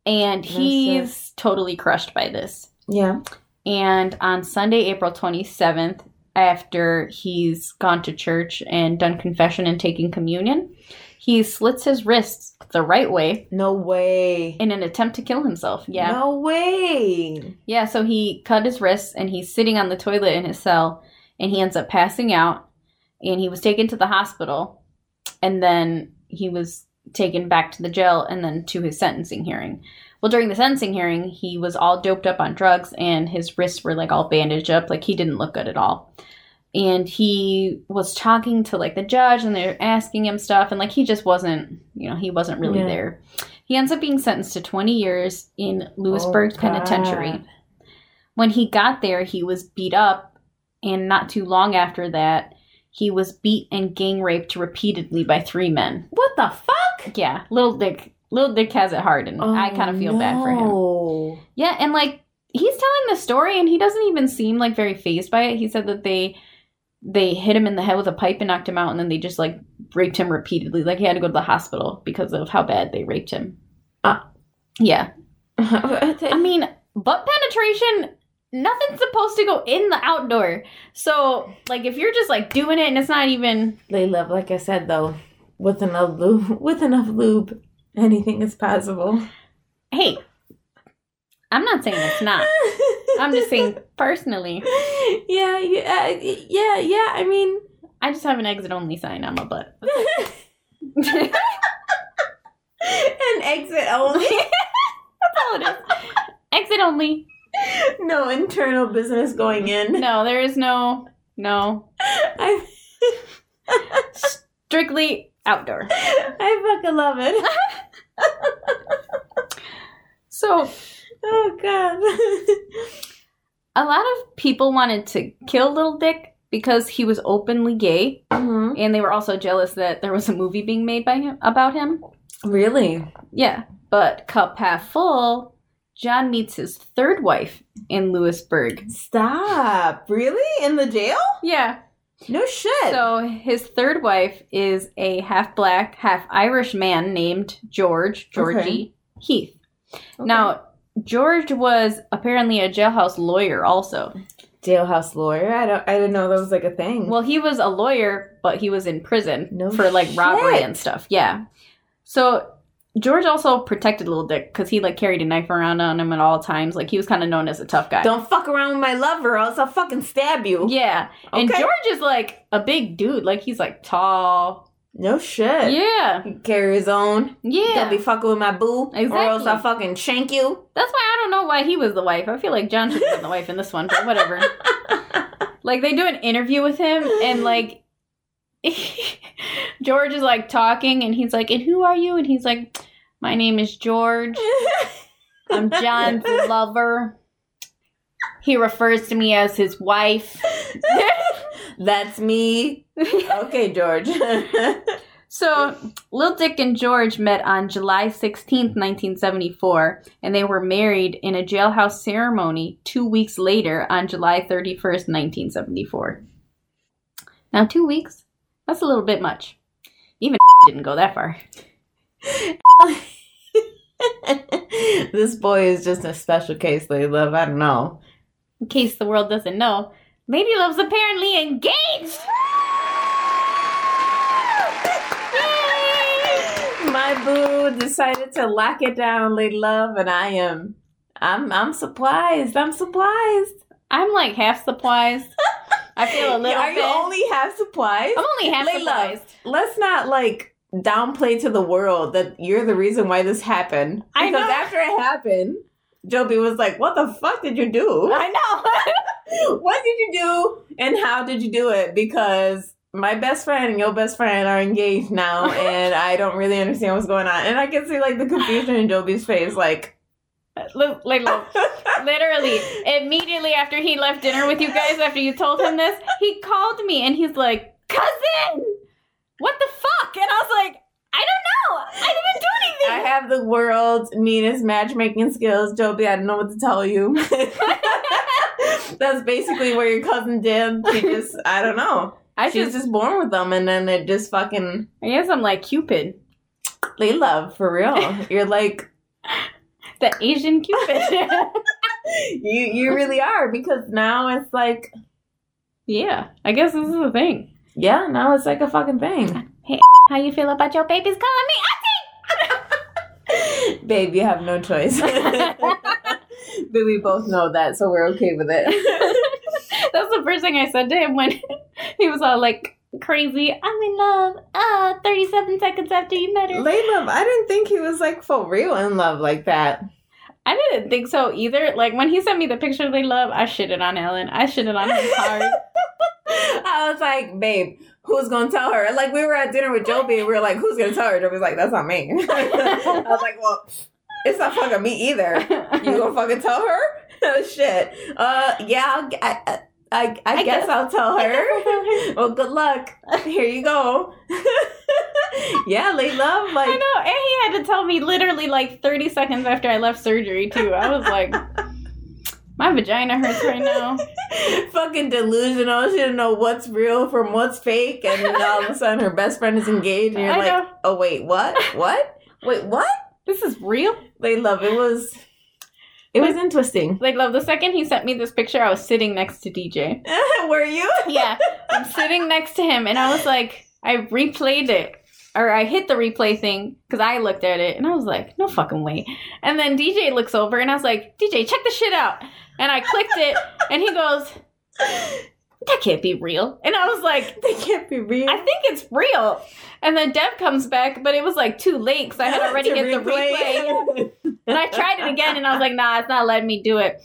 And he's totally crushed by this. Yeah. And on Sunday, April 27th, after he's gone to church and done confession and taking communion, he slits his wrists the right way No way. in an attempt to kill himself. Yeah. No way. Yeah, so he cut his wrists and he's sitting on the toilet in his cell and he ends up passing out and he was taken to the hospital and then he was taken back to the jail and then to his sentencing hearing. Well, during the sentencing hearing, he was all doped up on drugs and his wrists were like all bandaged up, like he didn't look good at all. And he was talking to like the judge and they're asking him stuff and like he just wasn't, you know, he wasn't really Yeah. there. He ends up being sentenced to 20 years in Lewisburg Oh, Penitentiary. When he got there, he was beat up, and not too long after that, he was beat and gang raped repeatedly by three men. What the fuck? Yeah, Little Dick. Little Dick has it hard, and I kind of feel bad for him. Oh. Yeah, and like he's telling the story, and he doesn't even seem like very phased by it. He said that they they hit him in the head with a pipe and knocked him out, and then they just like raped him repeatedly. Like he had to go to the hospital because of how bad they raped him. Uh. yeah, *laughs* I mean, butt penetration. Nothing's supposed to go in the outdoor. So, like, if you're just like doing it and it's not even Layla, like I said though, with enough lube, *laughs* with enough lube, anything is possible. hey, I'm not saying it's not. *laughs* I'm just saying personally. *laughs* yeah, yeah, uh, yeah, yeah. I mean, I just have an exit only sign on my butt. *laughs* *laughs* an exit only. That's all it is. Exit only. no internal business going in. No, there is no no. I, Strictly outdoor. I fucking love it. So Oh god. A lot of people wanted to kill Little Dick because he was openly gay, Mhm. and they were also jealous that there was a movie being made by him about him. Really? Yeah, but cup half full. John meets his third wife in Lewisburg. Stop. Really? In the jail? Yeah, No shit. So his third wife is a half black, half Irish man named George Georgie Okay. Heath. Now, George was apparently a jailhouse lawyer also. jailhouse lawyer. I don't. I didn't know that was like a thing. Well, he was a lawyer, but he was in prison No for like robbery and stuff. Yeah. So George also protected Little Dick because he like carried a knife around on him at all times. Like he was kind of known as a tough guy. don't fuck around with my lover, or else I'll fucking stab you. Yeah. And George is like a big dude. Like he's like tall. No shit. Yeah. Carry his own. Yeah. Don't be fucking with my boo, Exactly. or else I'll fucking shank you. That's why I don't know why he was the wife. I feel like John should have been the wife in this one, but whatever. *laughs* like they do an interview with him and like *laughs* George is like talking and he's like, "And who are you?" And he's like, "My name is George. I'm John's *laughs* lover." He refers to me as his wife. That's me. *laughs* Okay, George. *laughs* So, Lil Dick and George met on July 16th, 1974, and they were married in a jailhouse ceremony two weeks later on July 31st, 1974. Now, two weeks? That's a little bit much. Even *laughs* didn't go that far. this boy is just a special case, they love. I don't know. In case the world doesn't know, Lady Love's apparently engaged! Decided to lock it down, lady love, and I am. I'm. I'm surprised. I'm surprised. I'm like half surprised. I feel a *laughs* little Are bit. you only half surprised? I'm only half Lady Love, surprised. let's not like downplay to the world that you're the reason why this happened. I Because know. after it happened, Joby was like, "What the fuck did you do? I know. *laughs* what did you do? And how did you do it? Because my best friend and your best friend are engaged now, *laughs* and I don't really understand what's going on. And I can see like the confusion in Joby's face, like." Uh, look, like, look, *laughs* literally, immediately after he left dinner with you guys, after you told him this, he called me and he's like, "Cousin, what the fuck?" And I was like, "I don't know. I didn't do anything." I have the world's meanest matchmaking skills, Joby. I don't know what to tell you. *laughs* That's basically where your cousin did. She just, I don't know. I She was just, born with them, and then it just fucking I guess I'm like Cupid, they love for real. *laughs* You're like the Asian Cupid. *laughs* you, you really are because now it's like, yeah, I guess this is the thing. yeah, now it's like a fucking thing. Hey, how you feel about your babies calling me *laughs* Babe, you have no choice. but we both know that, so we're okay with it. That's the first thing I said to him when he was all like crazy. I'm in love. Ah, 37 seconds after you met her. Late love, I didn't think he was like for real in love like that. I didn't think so either. Like when he sent me the picture of they love, I shitted on Ellen. I shitted on him hard. *laughs* I was like, babe, who's gonna tell her? Like we were at dinner with Joby and we were like, who's gonna tell her? Joby's like, that's not me. *laughs* I was like, well, it's not fucking me either. You gonna fucking tell her? *laughs* Shit. Uh, yeah, I'll, I, I, I, I, guess, guess- I'll tell her. well, good luck. Here you go. *laughs* yeah, Layla, I like, I know, and he had to tell me literally like 30 seconds after I left surgery too. I was like, *laughs* my vagina hurts right now. *laughs* fucking delusional. She didn't know what's real from what's fake, and then all of a sudden her best friend is engaged, and you're I like, know. oh wait, what? What? Wait, what? This is real. They love it was. It was interesting. Like, love, the second he sent me this picture, I was sitting next to DJ. *laughs* Were you? *laughs* Yeah, I'm sitting next to him, and I was like, I replayed it. Or I hit the replay thing because I looked at it and I was like, no fucking way. And then DJ looks over and I was like, DJ, check the shit out. And I clicked it and he goes, that can't be real. And I was like, *laughs* They can't be real. I think it's real. And then Dev comes back, but it was like too late because I had already hit the replay. And I tried it again and I was like, nah, it's not letting me do it.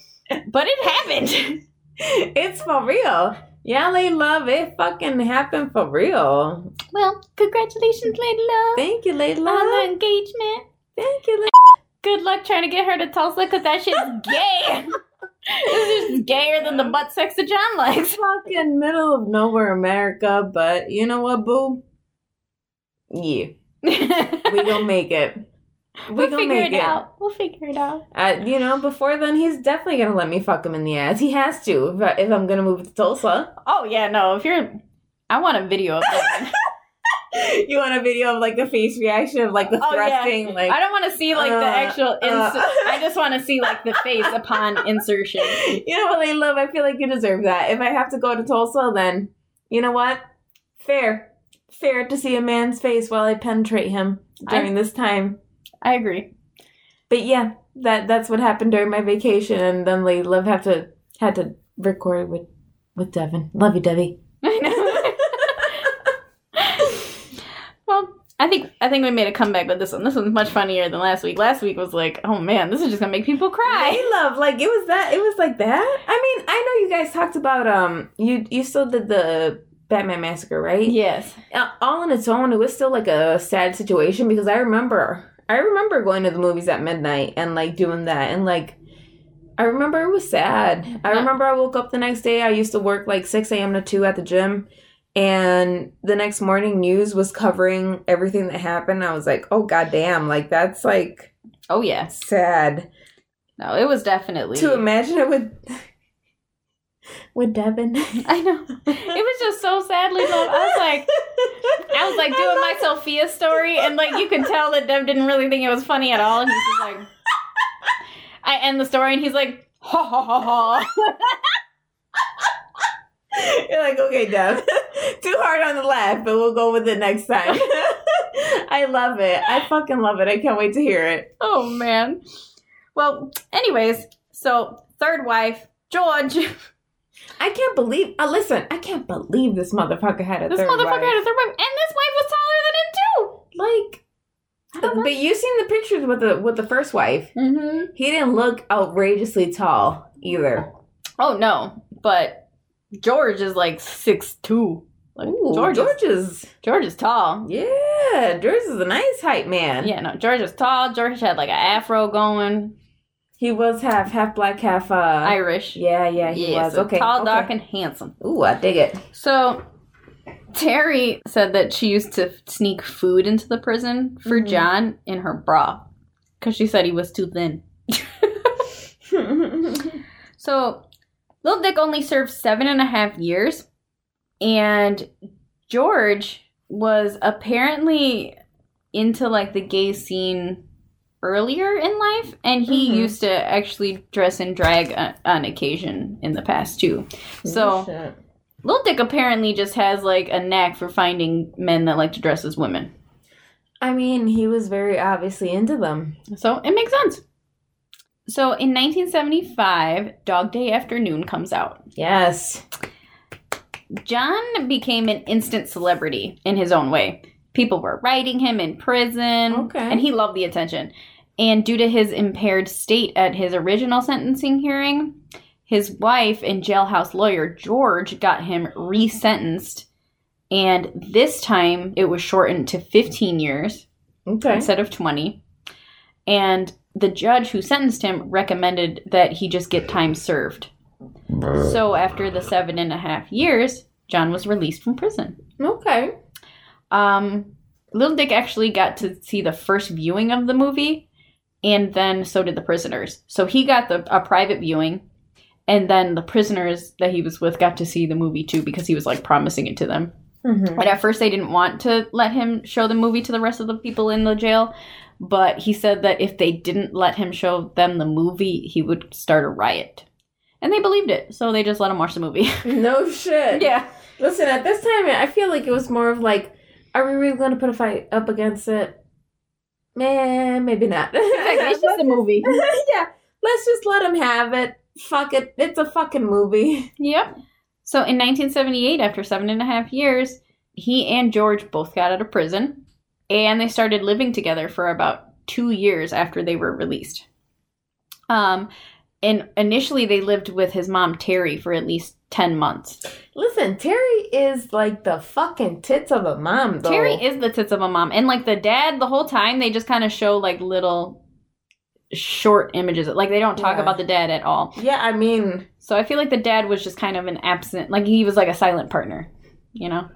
But it happened. *laughs* it's for real. Yeah, they love it. Fucking happened for real. well, congratulations, Lady Love, Thank you, Lady Love. on the engagement. Thank you, Layla. Good luck trying to get her to Tulsa because that shit's gay. *laughs* it's is *laughs* gayer than the butt sex that John likes. Fucking middle of nowhere America, but you know what, boo? Yeah, *laughs* we gonna make it. We we'll figure make it, out. We'll figure it out. Uh, you know, before then, he's definitely gonna let me fuck him in the ass. He has to if, I, if I'm gonna move to Tulsa. Oh yeah, no. If you're, I want a video of that. *laughs* *laughs* you want a video of like the face reaction of like the Oh, yeah. thrusting, like I don't want to see like the Uh, actual. Ins- uh. *laughs* I just want to see like the face upon insertion. you know what they love. I feel like you deserve that. If I have to go to Tulsa, then you know what? Fair, fair to see a man's face while I penetrate him during this time. I agree. But yeah, that that's what happened during my vacation, and then they love have to had to record with with Devin. Love you, Debbie. I know. well, I think I think we made a comeback with this one. This one's much funnier than last week. Last week was like, oh man, this is just gonna make people cry. I love like it was that it was like that. I mean, I know you guys talked about um you you still did the Batman massacre, right? Yes. Uh, All on its own, it was still like a sad situation because I remember I remember going to the movies at midnight and like doing that and like I remember it was sad. I remember I woke up the next day. I used to work like six a.m. to two at the gym. And the next morning, news was covering everything that happened. I was like, "Oh goddamn! Like that's like Oh yeah, sad." No, it was definitely. to imagine it with with Devin. *laughs* I know. It was just so sadly. I was like, I was like doing my Sophia story, and like you could tell that Dev didn't really think it was funny at all. And he's just like, I end the story, and he's like, ha ha ha ha. You're like, okay, Dev, *laughs* too hard on the laugh, but we'll go with it next time. *laughs* I love it. I fucking love it. I can't wait to hear it. Oh man. Well, anyways, so third wife, George. I can't believe. Uh, listen, I can't believe this motherfucker had a third motherfucker wife. had a third wife, and this wife was taller than him too. like, but you seen the pictures with the with the first wife? Mm-hmm. He didn't look outrageously tall either. Oh no, but George is like six two. Like Ooh, George, George is, George is tall. yeah, George is a nice height man. Yeah, no, George is tall. George had like an afro going, he was half half black, half uh. Irish. yeah, yeah, he Yeah, was so okay. tall, okay. dark, and handsome. Ooh, I dig it. So Terry said that she used to sneak food into the prison for Mhm. John in her bra because she said he was too thin. *laughs* *laughs* So Little Dick only served seven and a half years, and George was apparently into like the gay scene earlier in life, and he Mhm. used to actually dress in drag on, on occasion in the past too. So Shit. Little Dick apparently just has like a knack for finding men that like to dress as women. I mean, he was very obviously into them. So it makes sense. So in 1975, Dog Day Afternoon comes out. Yes. John became an instant celebrity in his own way. People were writing him in prison, Okay. and he loved the attention. And due to his impaired state at his original sentencing hearing, His wife and jailhouse lawyer George got him resentenced, and this time it was shortened to 15 years Okay. instead of 20. And the judge who sentenced him recommended that he just get time served. So after the seven and a half years, John was released from prison. Okay. Um, Little Dick actually got to see the first viewing of the movie, and then so did the prisoners. So he got the a private viewing, and then the prisoners that he was with got to see the movie too because he was like promising it to them. Mm-hmm. But at first, they didn't want to let him show the movie to the rest of the people in the jail. But he said that if they didn't let him show them the movie, he would start a riot. And they believed it, so they just let him watch the movie. *laughs* No shit. yeah. Listen, at this time, I feel like it was more of like, are we really going to put a fight up against it? Man, maybe not. *laughs* It's just a movie. *laughs* yeah, let's just let him have it. Fuck it. It's a fucking movie. Yep. So in 1978, after seven and a half years, he and George both got out of prison, and they started living together for about two years after they were released. Um, and initially they lived with his mom Terry for at least ten months. Listen, Terry is like the fucking tits of a mom, though. Terry is the tits of a mom, and like the dad, the whole time they just kind of show like little short images. Like they don't talk Yeah. about the dad at all. Yeah, I mean, So I feel like the dad was just kind of an absent, like he was like a silent partner, you know.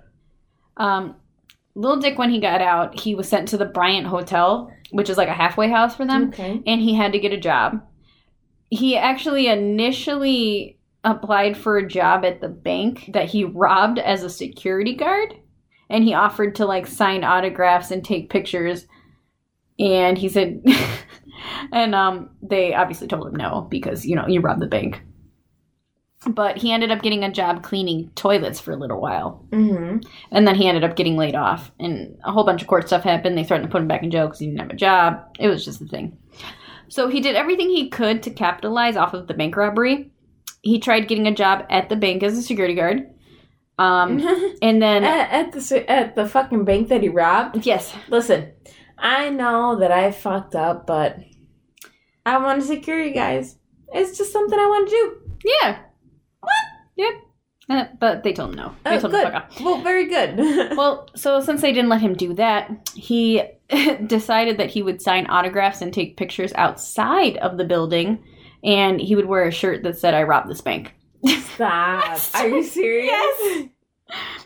Um, Little Dick, when he got out, he was sent to the Bryant Hotel, which is like a halfway house for them, okay. and he had to get a job. He actually initially applied for a job at the bank that he robbed as a security guard, and he offered to like sign autographs and take pictures. And he said, *laughs* and um, they obviously told him no because you know you robbed the bank. But he ended up getting a job cleaning toilets for a little while. Mm-hmm. And then he ended up getting laid off, and a whole bunch of court stuff happened. They threatened to put him back in jail because he didn't have a job. It was just a thing. So he did everything he could to capitalize off of the bank robbery. He tried getting a job at the bank as a security guard. Um, *laughs* and then, at, at the at the fucking bank that he robbed. yes, Listen, I know that I fucked up, but I want to secure you guys. It's just something I want to do. yeah. What? Yep. Uh, but they told him no. They Oh, told him good. to fuck off. Well, very good. *laughs* Well, so since they didn't let him do that, he *laughs* decided that he would sign autographs and take pictures outside of the building, and he would wear a shirt that said, I robbed this bank. *laughs* Stop. Are you serious? Yes.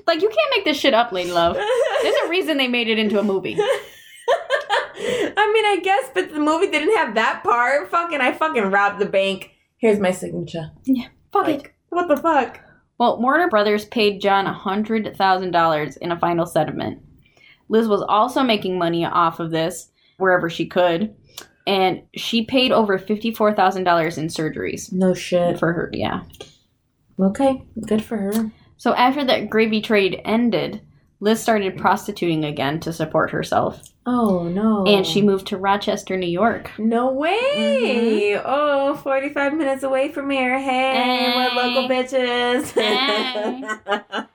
Like, you can't make this shit up, Lady Love. There's a reason they made it into a movie. *laughs* I mean, I guess, but the movie didn't have that part. Fucking, I fucking robbed the bank. Here's my signature. Yeah. Fuck it. What the fuck? Well, Warner Brothers paid John $100,000 in a final settlement. Liz was also making money off of this wherever she could, and she paid over $54,000 in surgeries No shit. for her. Yeah. Okay, good for her. So after that gravy trade ended, Liz started prostituting again to support herself, Oh no. and she moved to Rochester, New York. No way! Mm-hmm. Oh, 45 minutes away from here. Hey, what Hey. local bitches?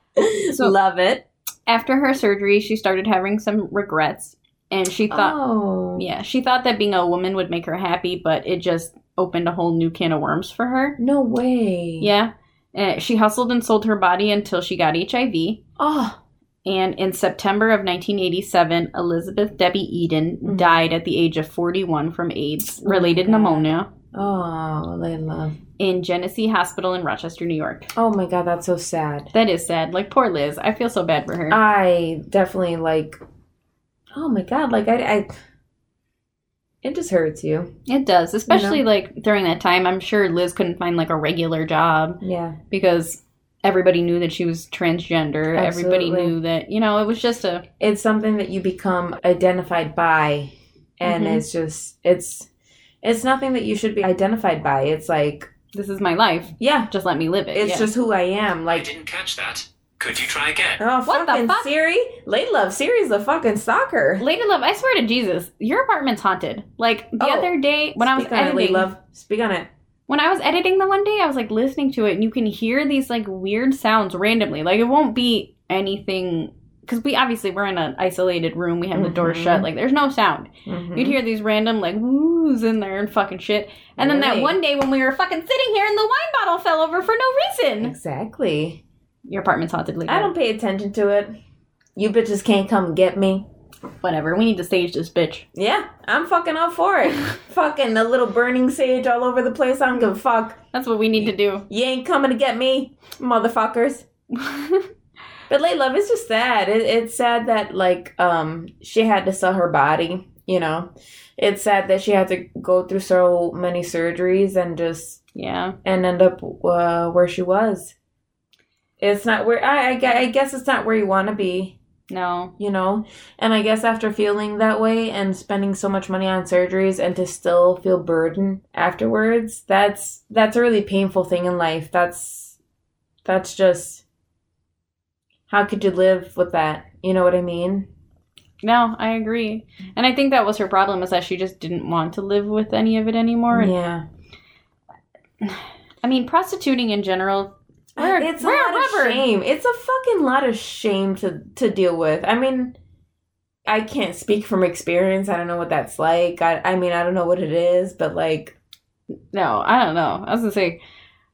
*laughs* So- Love it. After her surgery, she started having some regrets, and she thought, oh. yeah, she thought that being a woman would make her happy, but it just opened a whole new can of worms for her. No way. Yeah. Uh, she hustled and sold her body until she got HIV. Oh. And in September of 1987, Elizabeth Debbie Eden Mhm. died at the age of 41 from AIDS Oh related God. pneumonia Oh, they love. In Genesee Hospital in Rochester, New York. Oh my god, that's so sad. That is sad. Like, poor Liz. I feel so bad for her. I definitely like. Oh my god, like I, I. It just hurts you. it does. Especially, You know? like, during that time. I'm sure Liz couldn't find, like, a regular job Yeah. because everybody knew that she was transgender. Absolutely. Everybody knew that, you know, it was just a. It's something that you become identified by, and Mhm. it's just it's it's nothing that you should be identified by. It's like This is my life. yeah, Just let me live it. it's yeah. just who I am. I Like didn't catch that. Could you try again? oh What the fucking fuck? Siri, Lady Love Siri's the fucking stalker. Lady Love, I swear to Jesus, your apartment's haunted. Like the Oh, other day when I was Speak on editing, Lady Love. Speak on it. when I was editing the one day, I was like listening to it, and you can hear these like weird sounds randomly. Like it won't be anything because we obviously we're in an isolated room. We have the door shut. Like there's no sound. Mhm. You'd hear these random like woos in there and fucking shit. And then that one day when we were fucking sitting here and the wine bottle fell over for no reason. Exactly. Your apartment's haunted. Leave I don't pay attention to it. You bitches can't come get me. Whatever. We need to stage this bitch. Yeah, I'm fucking up for it. *laughs* fucking the little burning sage all over the place. I don't give a fuck. That's what we need to do. You ain't coming to get me, motherfuckers. *laughs* But late love is just sad. It, it's sad that like um she had to sell her body. You know, it's sad that she had to go through so many surgeries and just yeah. and end up uh, where she was. It's not where I, I I guess it's not where you want to be. No. You know, and I guess after feeling that way and spending so much money on surgeries and to still feel burden afterwards, that's that's a really painful thing in life. That's that's just how could you live with that? You know what I mean? No, I agree. And I think that was her problem is that she just didn't want to live with any of it anymore. Yeah. *sighs* I mean, prostituting in general. We're, it's a lot of shame. It's a fucking lot of shame to to deal with. I mean, I can't speak from experience. I don't know what that's like. I I mean, I don't know what it is, but like, No, I don't know. I was gonna say,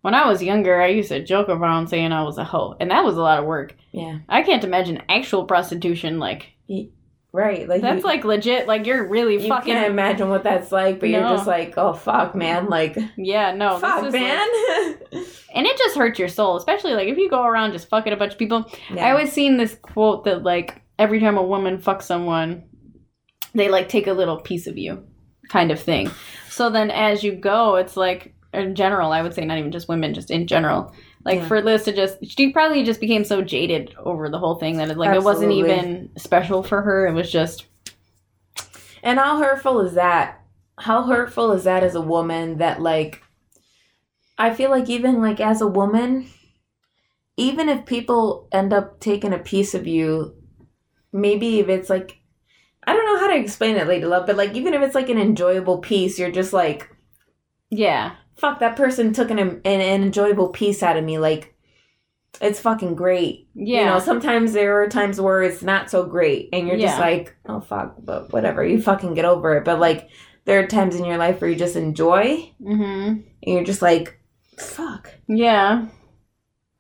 when I was younger, I used to joke around saying I was a hoe, and that was a lot of work. yeah, I can't imagine actual prostitution. Like right. Like that's you, like legit. Like you're really you fucking. can't imagine what that's like, but you're just like, oh fuck, man, like yeah, no. fuck, this is man. like- *laughs* and it just hurts your soul, especially like if you go around just fucking a bunch of people. Yeah. I always seen this quote that like every time a woman fucks someone, they like take a little piece of you, kind of thing. So then as you go, it's like in general, I would say not even just women, just in general. Like Yeah. for Liz to just, she probably just became so jaded over the whole thing that it like it wasn't even special for her. It was just And how hurtful is that? How hurtful is that as a woman that like I feel like even like as a woman, even if people end up taking a piece of you, maybe if it's like I don't know how to explain it, Lady Love, but like even if it's like an enjoyable piece, you're just like, yeah, fuck, that person took an an, an enjoyable piece out of me. Like it's fucking great. yeah. You know, sometimes there are times where it's not so great and you're just like, oh fuck, but whatever, you fucking get over it. But like there are times in your life where you just enjoy mm-hmm. and you're just like, fuck. Yeah.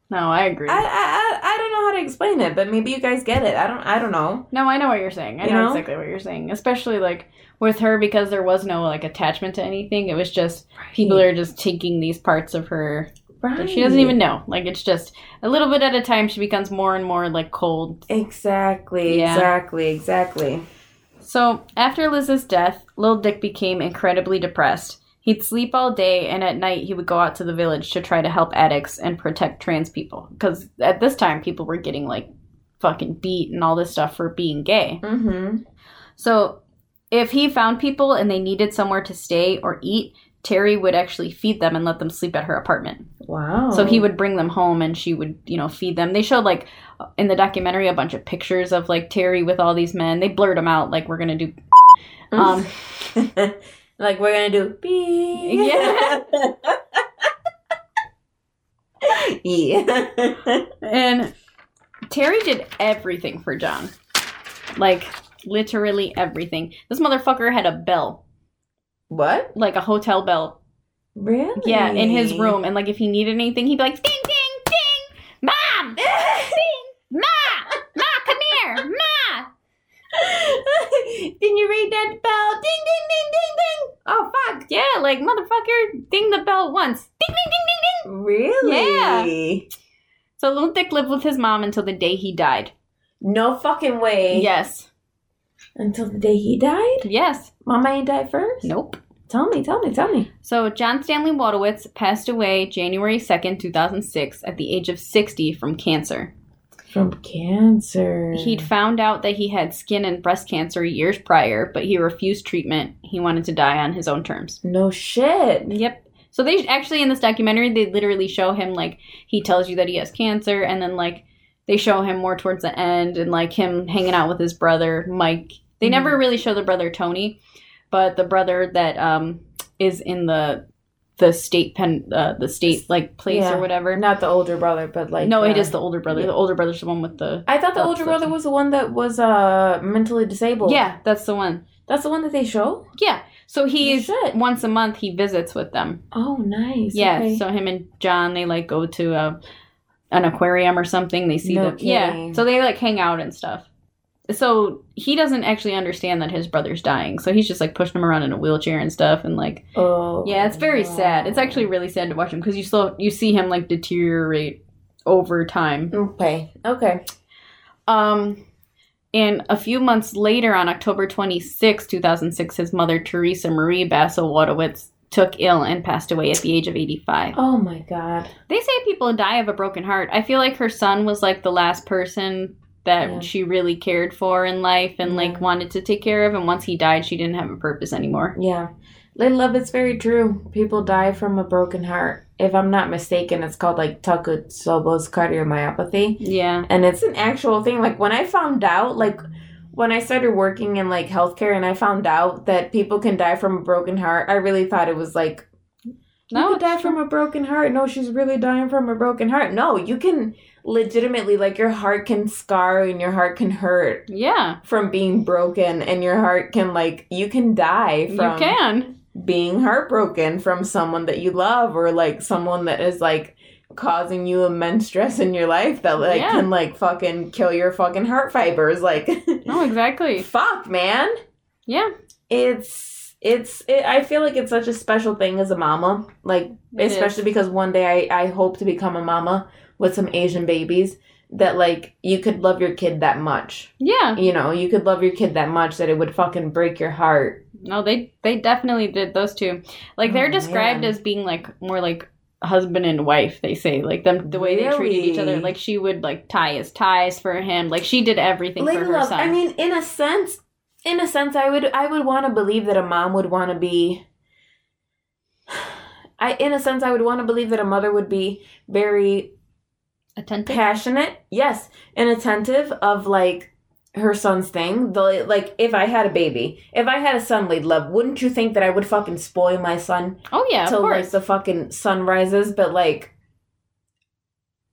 No, I agree. I, I I I don't know how to explain it, but maybe you guys get it. I don't I don't know. No, I know what you're saying. I You know, know? exactly what you're saying. Especially like with her because there was no like attachment to anything. It was just people are just taking these parts of her that she doesn't even know. Like it's just a little bit at a time she becomes more and more like cold. Exactly, Yeah. exactly, exactly. So after Liz's death, Lil Dick became incredibly depressed. He'd sleep all day and at night he would go out to the village to try to help addicts and protect trans people. Because at this time people were getting like fucking beat and all this stuff for being gay. Mm-hmm. So if he found people and they needed somewhere to stay or eat, Terry would actually feed them and let them sleep at her apartment. Wow. So he would bring them home and she would, you know, feed them. They showed like in the documentary a bunch of pictures of like Terry with all these men. They blurred them out like we're going to do *laughs* um *laughs* like we're gonna do beep. Yeah. *laughs* yeah. and Terry did everything for John. Like literally everything. This motherfucker had a bell, what? like a hotel bell Really? Yeah, in his room, and like if he needed anything, he'd be like, "Ding, ding, ding, mom, *laughs* ding, ma, ma, come here, ma." *laughs* Did you read that bell? Ding, ding, ding, ding, ding. Oh, fuck. Yeah, like motherfucker, ding the bell once, ding, ding, ding, ding, ding. Really? Yeah. So Lil Dick lived with his mom until the day he died. No fucking way. Yes, Until the day he died? yes, Mama ain't died first? nope. Tell me, tell me, tell me. So John Stanley Wojtowicz passed away January second, two thousand six, at the age of sixty from cancer. From cancer. He'd found out that he had skin and breast cancer years prior, but he refused treatment. He wanted to die on his own terms. No shit. Yep. So they actually in this documentary they literally show him like he tells you that he has cancer and then like they show him more towards the end and like him hanging out with his brother Mike. They Mhm. never really show the brother Tony, but the brother that um is in the the state pen, uh, the state like place Yeah. or whatever. Not the older brother, but like no, it uh, is the older brother. yeah. The older brother's the one with the. I thought the older brother was the one that was uh mentally disabled. Yeah, that's the one. that's the one that they show. Yeah. So he's once a month he visits with them. Oh, nice. Yeah. Okay. So him and John they like go to a, an aquarium or something. They see No the yeah. So they like hang out and stuff. So he doesn't actually understand that his brother's dying. So he's just like pushing him around in a wheelchair and stuff and like oh, yeah, it's very no. sad. It's actually really sad to watch him because you still you see him like deteriorate over time. okay. Okay. Um, and a few months later, on October 26, 2006, his mother, Teresa Marie Basso Wojtowicz, took ill and passed away at the age of 85. Oh my god. They say people die of a broken heart. I feel like her son was like the last person that Yeah. she really cared for in life and like wanted to take care of. And once he died, she didn't have a purpose anymore. Yeah. Lady Love, it's very true. People die from a broken heart. If I'm not mistaken, it's called like Takotsubo's cardiomyopathy. Yeah. And it's an actual thing. Like when I found out, like when I started working in like healthcare and I found out that people can die from a broken heart, I really thought it was like no, you could die it's from a broken heart. No, she's really dying from a broken heart. No, you can legitimately like your heart can scar and your heart can hurt Yeah, from being broken and your heart can like you can die from you can. being heartbroken from someone that you love or like someone that is like causing you immense stress in your life that like Yeah. can like fucking kill your fucking heart fibers like *laughs* No, exactly. fuck man Yeah. it's it's it, i feel like it's such a special thing as a mama like It especially is. because one day I, I hope to become a mama with some asian babies that like you could love your kid that much Yeah. you know you could love your kid that much that it would fucking break your heart No, they they definitely did those two. Like they're Oh, described man. as being like more like husband and wife. They say like them the way they treated each other. Like she would like tie his ties for him. Like she did everything Lady for her Love, son. I mean, in a sense, in a sense, I would I would want to believe that a mom would want to be. *sighs* I, in a sense, I would want to believe that a mother would be very attentive. passionate, yes, and attentive of like her son's thing. The like, if I had a baby, if I had a son, Lady Love, wouldn't you think that I would fucking spoil my son oh yeah, of till like the fucking sun rises? But like,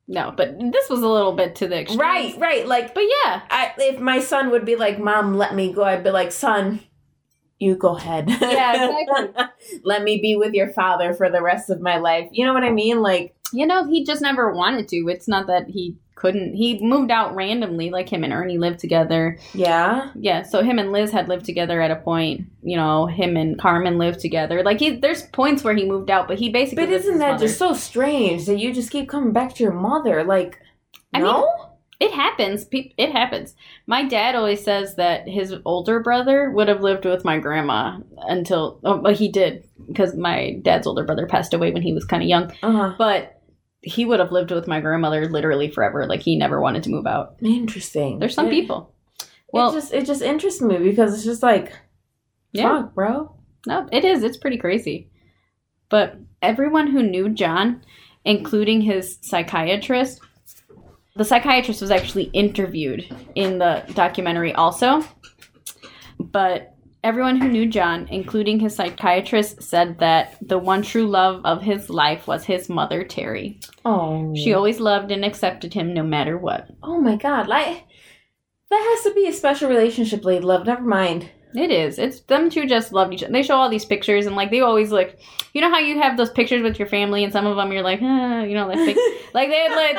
no, but this was a little bit to the extreme. right, right, like But yeah. I, if my son would be like, "Mom, let me go," I'd be like, "Son, you go ahead. Yeah, exactly. *laughs* let me be with your father for the rest of my life." You know what I mean? Like, You know, he just never wanted to. It's not that he couldn't. He moved out randomly, like him and Ernie lived together. yeah, Yeah, so him and Liz had lived together at a point. You know, him and Carmen lived together. Like he, there's points where he moved out, but he basically. but isn't that mother. just so strange that you just keep coming back to your mother? Like, I no, mean, It happens. It happens. My dad always says that his older brother would have lived with my grandma until, oh, but he did because my dad's older brother passed away when he was kind of young. uh huh. But he would have lived with my grandmother literally forever. Like he never wanted to move out. Interesting. There's some It- people. Well, it just it just interests me because it's just like, yeah. fuck, bro. No, it is. It's pretty crazy. But everyone who knew John, including his psychiatrist, the psychiatrist was actually interviewed in the documentary also. But everyone who knew John, including his psychiatrist, said that the one true love of his life was his mother, Terry. Oh, She always loved and accepted him no matter what. Oh my god, like that has to be a special relationship, Lady Love. Never mind. It is. It's them two just loved each other. They show all these pictures and like they always like, you know how you have those pictures with your family and some of them you're like, ah, you know, like, they, like they had like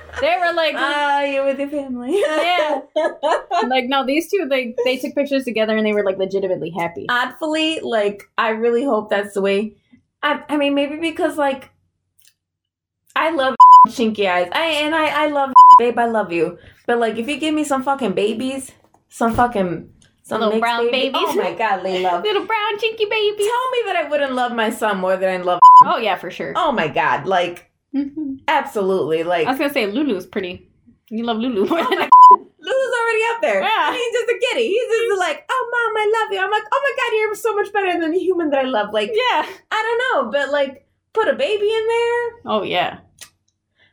*laughs* they were like, Ah, you're with your family. Yeah. *laughs* like no, these two they they took pictures together and they were like legitimately happy. Oddly, like I really hope that's the way. I, I mean, maybe because like I love *laughs* chinky eyes. I and I I love babe. I love you. But like, if you give me some fucking babies, some fucking some Little brown baby- babies. Oh my god, Lady Love. *laughs* Little brown chinky baby. Tell me that I wouldn't love my son more than I love. Oh yeah, for sure. Oh my god, like Mhm. absolutely, like I was gonna say Lulu's pretty. You love Lulu more Oh than *laughs* Lulu's already up there. Yeah. He's just a kitty. He's just like, oh mom, I love you. I'm like, oh my god, you're so much better than the human that I love. Like, yeah. I don't know, but like, put a baby in there. Oh yeah.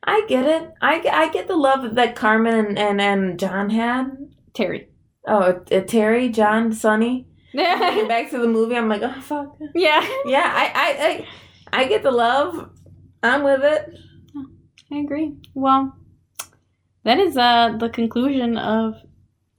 I get it. I, get- I get the love that Carmen and, and John had. Terry. Oh, uh, Terry, John, Sonny. *laughs* Yeah. back to the movie, I'm like, oh fuck. Yeah, I, I, I I get the love. I'm with it. I agree. Well, that is uh the conclusion of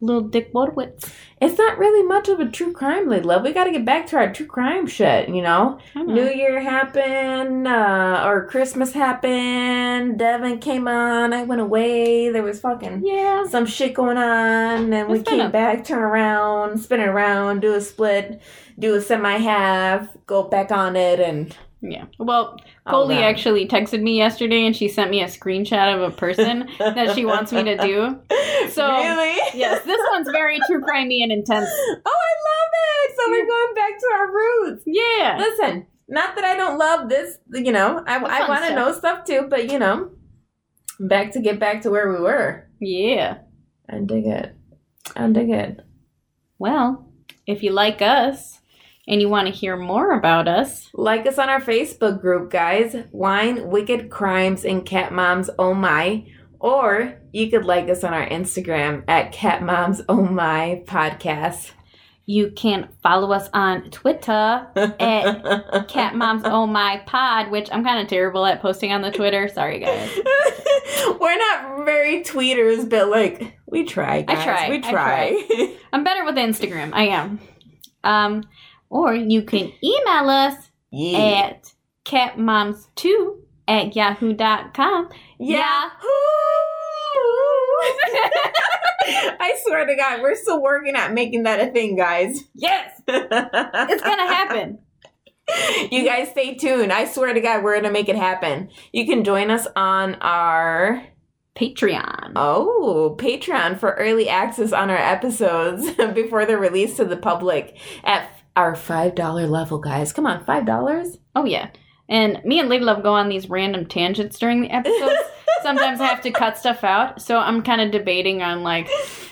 Little Dick Wojtowicz. It's not really much of a true crime lately. love. We got to get back to our true crime shit, you know? Know. New Year happened, uh, or Christmas happened. Devin came on. I went away. There was fucking Yeah. some shit going on. And we came back, turn around, spin it around, do a split, do a semi half, go back on it, and Yeah. Well, Oh, Goldie that. actually texted me yesterday and she sent me a screenshot of a person that she wants me to do. *laughs* So- really? Yes, this one's very true crimey and intense. *laughs* Oh, I love it. So we're going back to our roots. Yeah. Listen, not that I don't love this, you know, I, I want to know stuff too, but you know, back to get back to where we were. Yeah. I dig it. I dig it. Well, if you like us and you want to hear more about us, Like us on our Facebook group, guys. Wine, Wicked Crimes, and Cat Moms Oh My. Or you could like us on our Instagram at Cat Moms Oh My Podcast. you can follow us on Twitter at *laughs* Cat Moms Oh My Pod, which I'm kind of terrible at posting on the Twitter. Sorry, guys. *laughs* We're not very tweeters, but like we try. I try, We I try. *laughs* I'm better with Instagram. I am. Um, or you can email us yeah. at catmoms2 at yahoo.com. Yahoo! *laughs* I swear to God, we're still working at making that a thing, guys. Yes, it's gonna happen. *laughs* You guys stay tuned. I swear to God, we're gonna make it happen. You can join us on our Patreon. oh Patreon for early access on our episodes *laughs* before they're released to the public at our five dollar level, guys. Come on, five dollars. Oh yeah. And me and Lady Love go on these random tangents during the episodes. *laughs* Sometimes I have to cut stuff out, so I'm kind of debating on like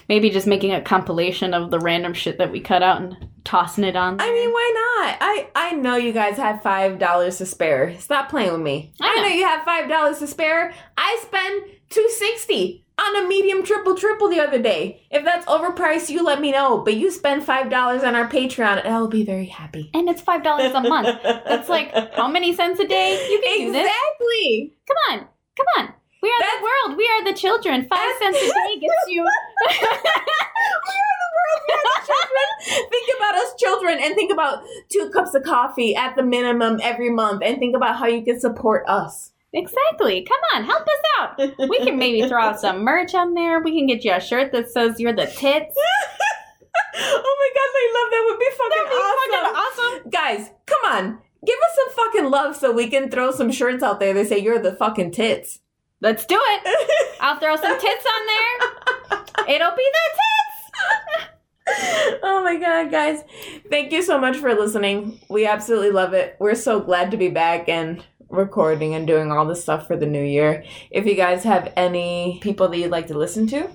maybe just making a compilation of the random shit that we cut out and tossing it on. I mean, why not? I I know you guys have five dollars to spare. Stop playing with me. I I know, know. you have five dollars to spare. I spend two sixty on a medium triple triple the other day. If that's overpriced, you let me know. But you spend five dollars on our Patreon, and I'll be very happy. and it's five dollars a month. That's like how many cents a day? You can do this. exactly. Come on, come on. We are That's- the world. We are the children. Five cents a day *laughs* gets you. we are the world. We are the children. think about us children, and think about two cups of coffee at the minimum every month, and think about how you can support us. Exactly. Come on, help us out. We can maybe throw out some merch on there. We can get you a shirt that says you're the tits. *laughs* oh my god, I love that would be fucking awesome. awesome. Guys, come on. Give us some fucking love so we can throw some shirts out there that say you're the fucking tits. Let's do it. *laughs* I'll throw some tits on there. It'll be the tits. *laughs* oh my god, guys. Thank you so much for listening. We absolutely love it. We're so glad to be back and recording and doing all this stuff for the new year. If you guys have any people that you'd like to listen to,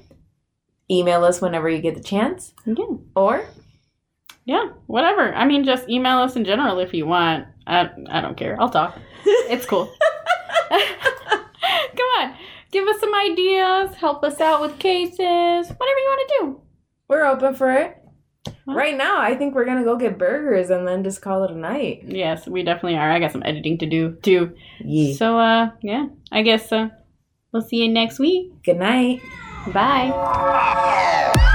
email us whenever you get the chance. Yeah. Or Yeah, whatever. I mean, just email us in general if you want. I, I don't care. I'll talk. It's cool. *laughs* Come on. Give us some ideas. Help us out with cases. Whatever you want to do. we're open for it. Right now, I think we're gonna go get burgers and then just call it a night. Yes, we definitely are. I got some editing to do too. Yeah. So, uh, yeah. I guess uh, we'll see you next week. Good night. Bye.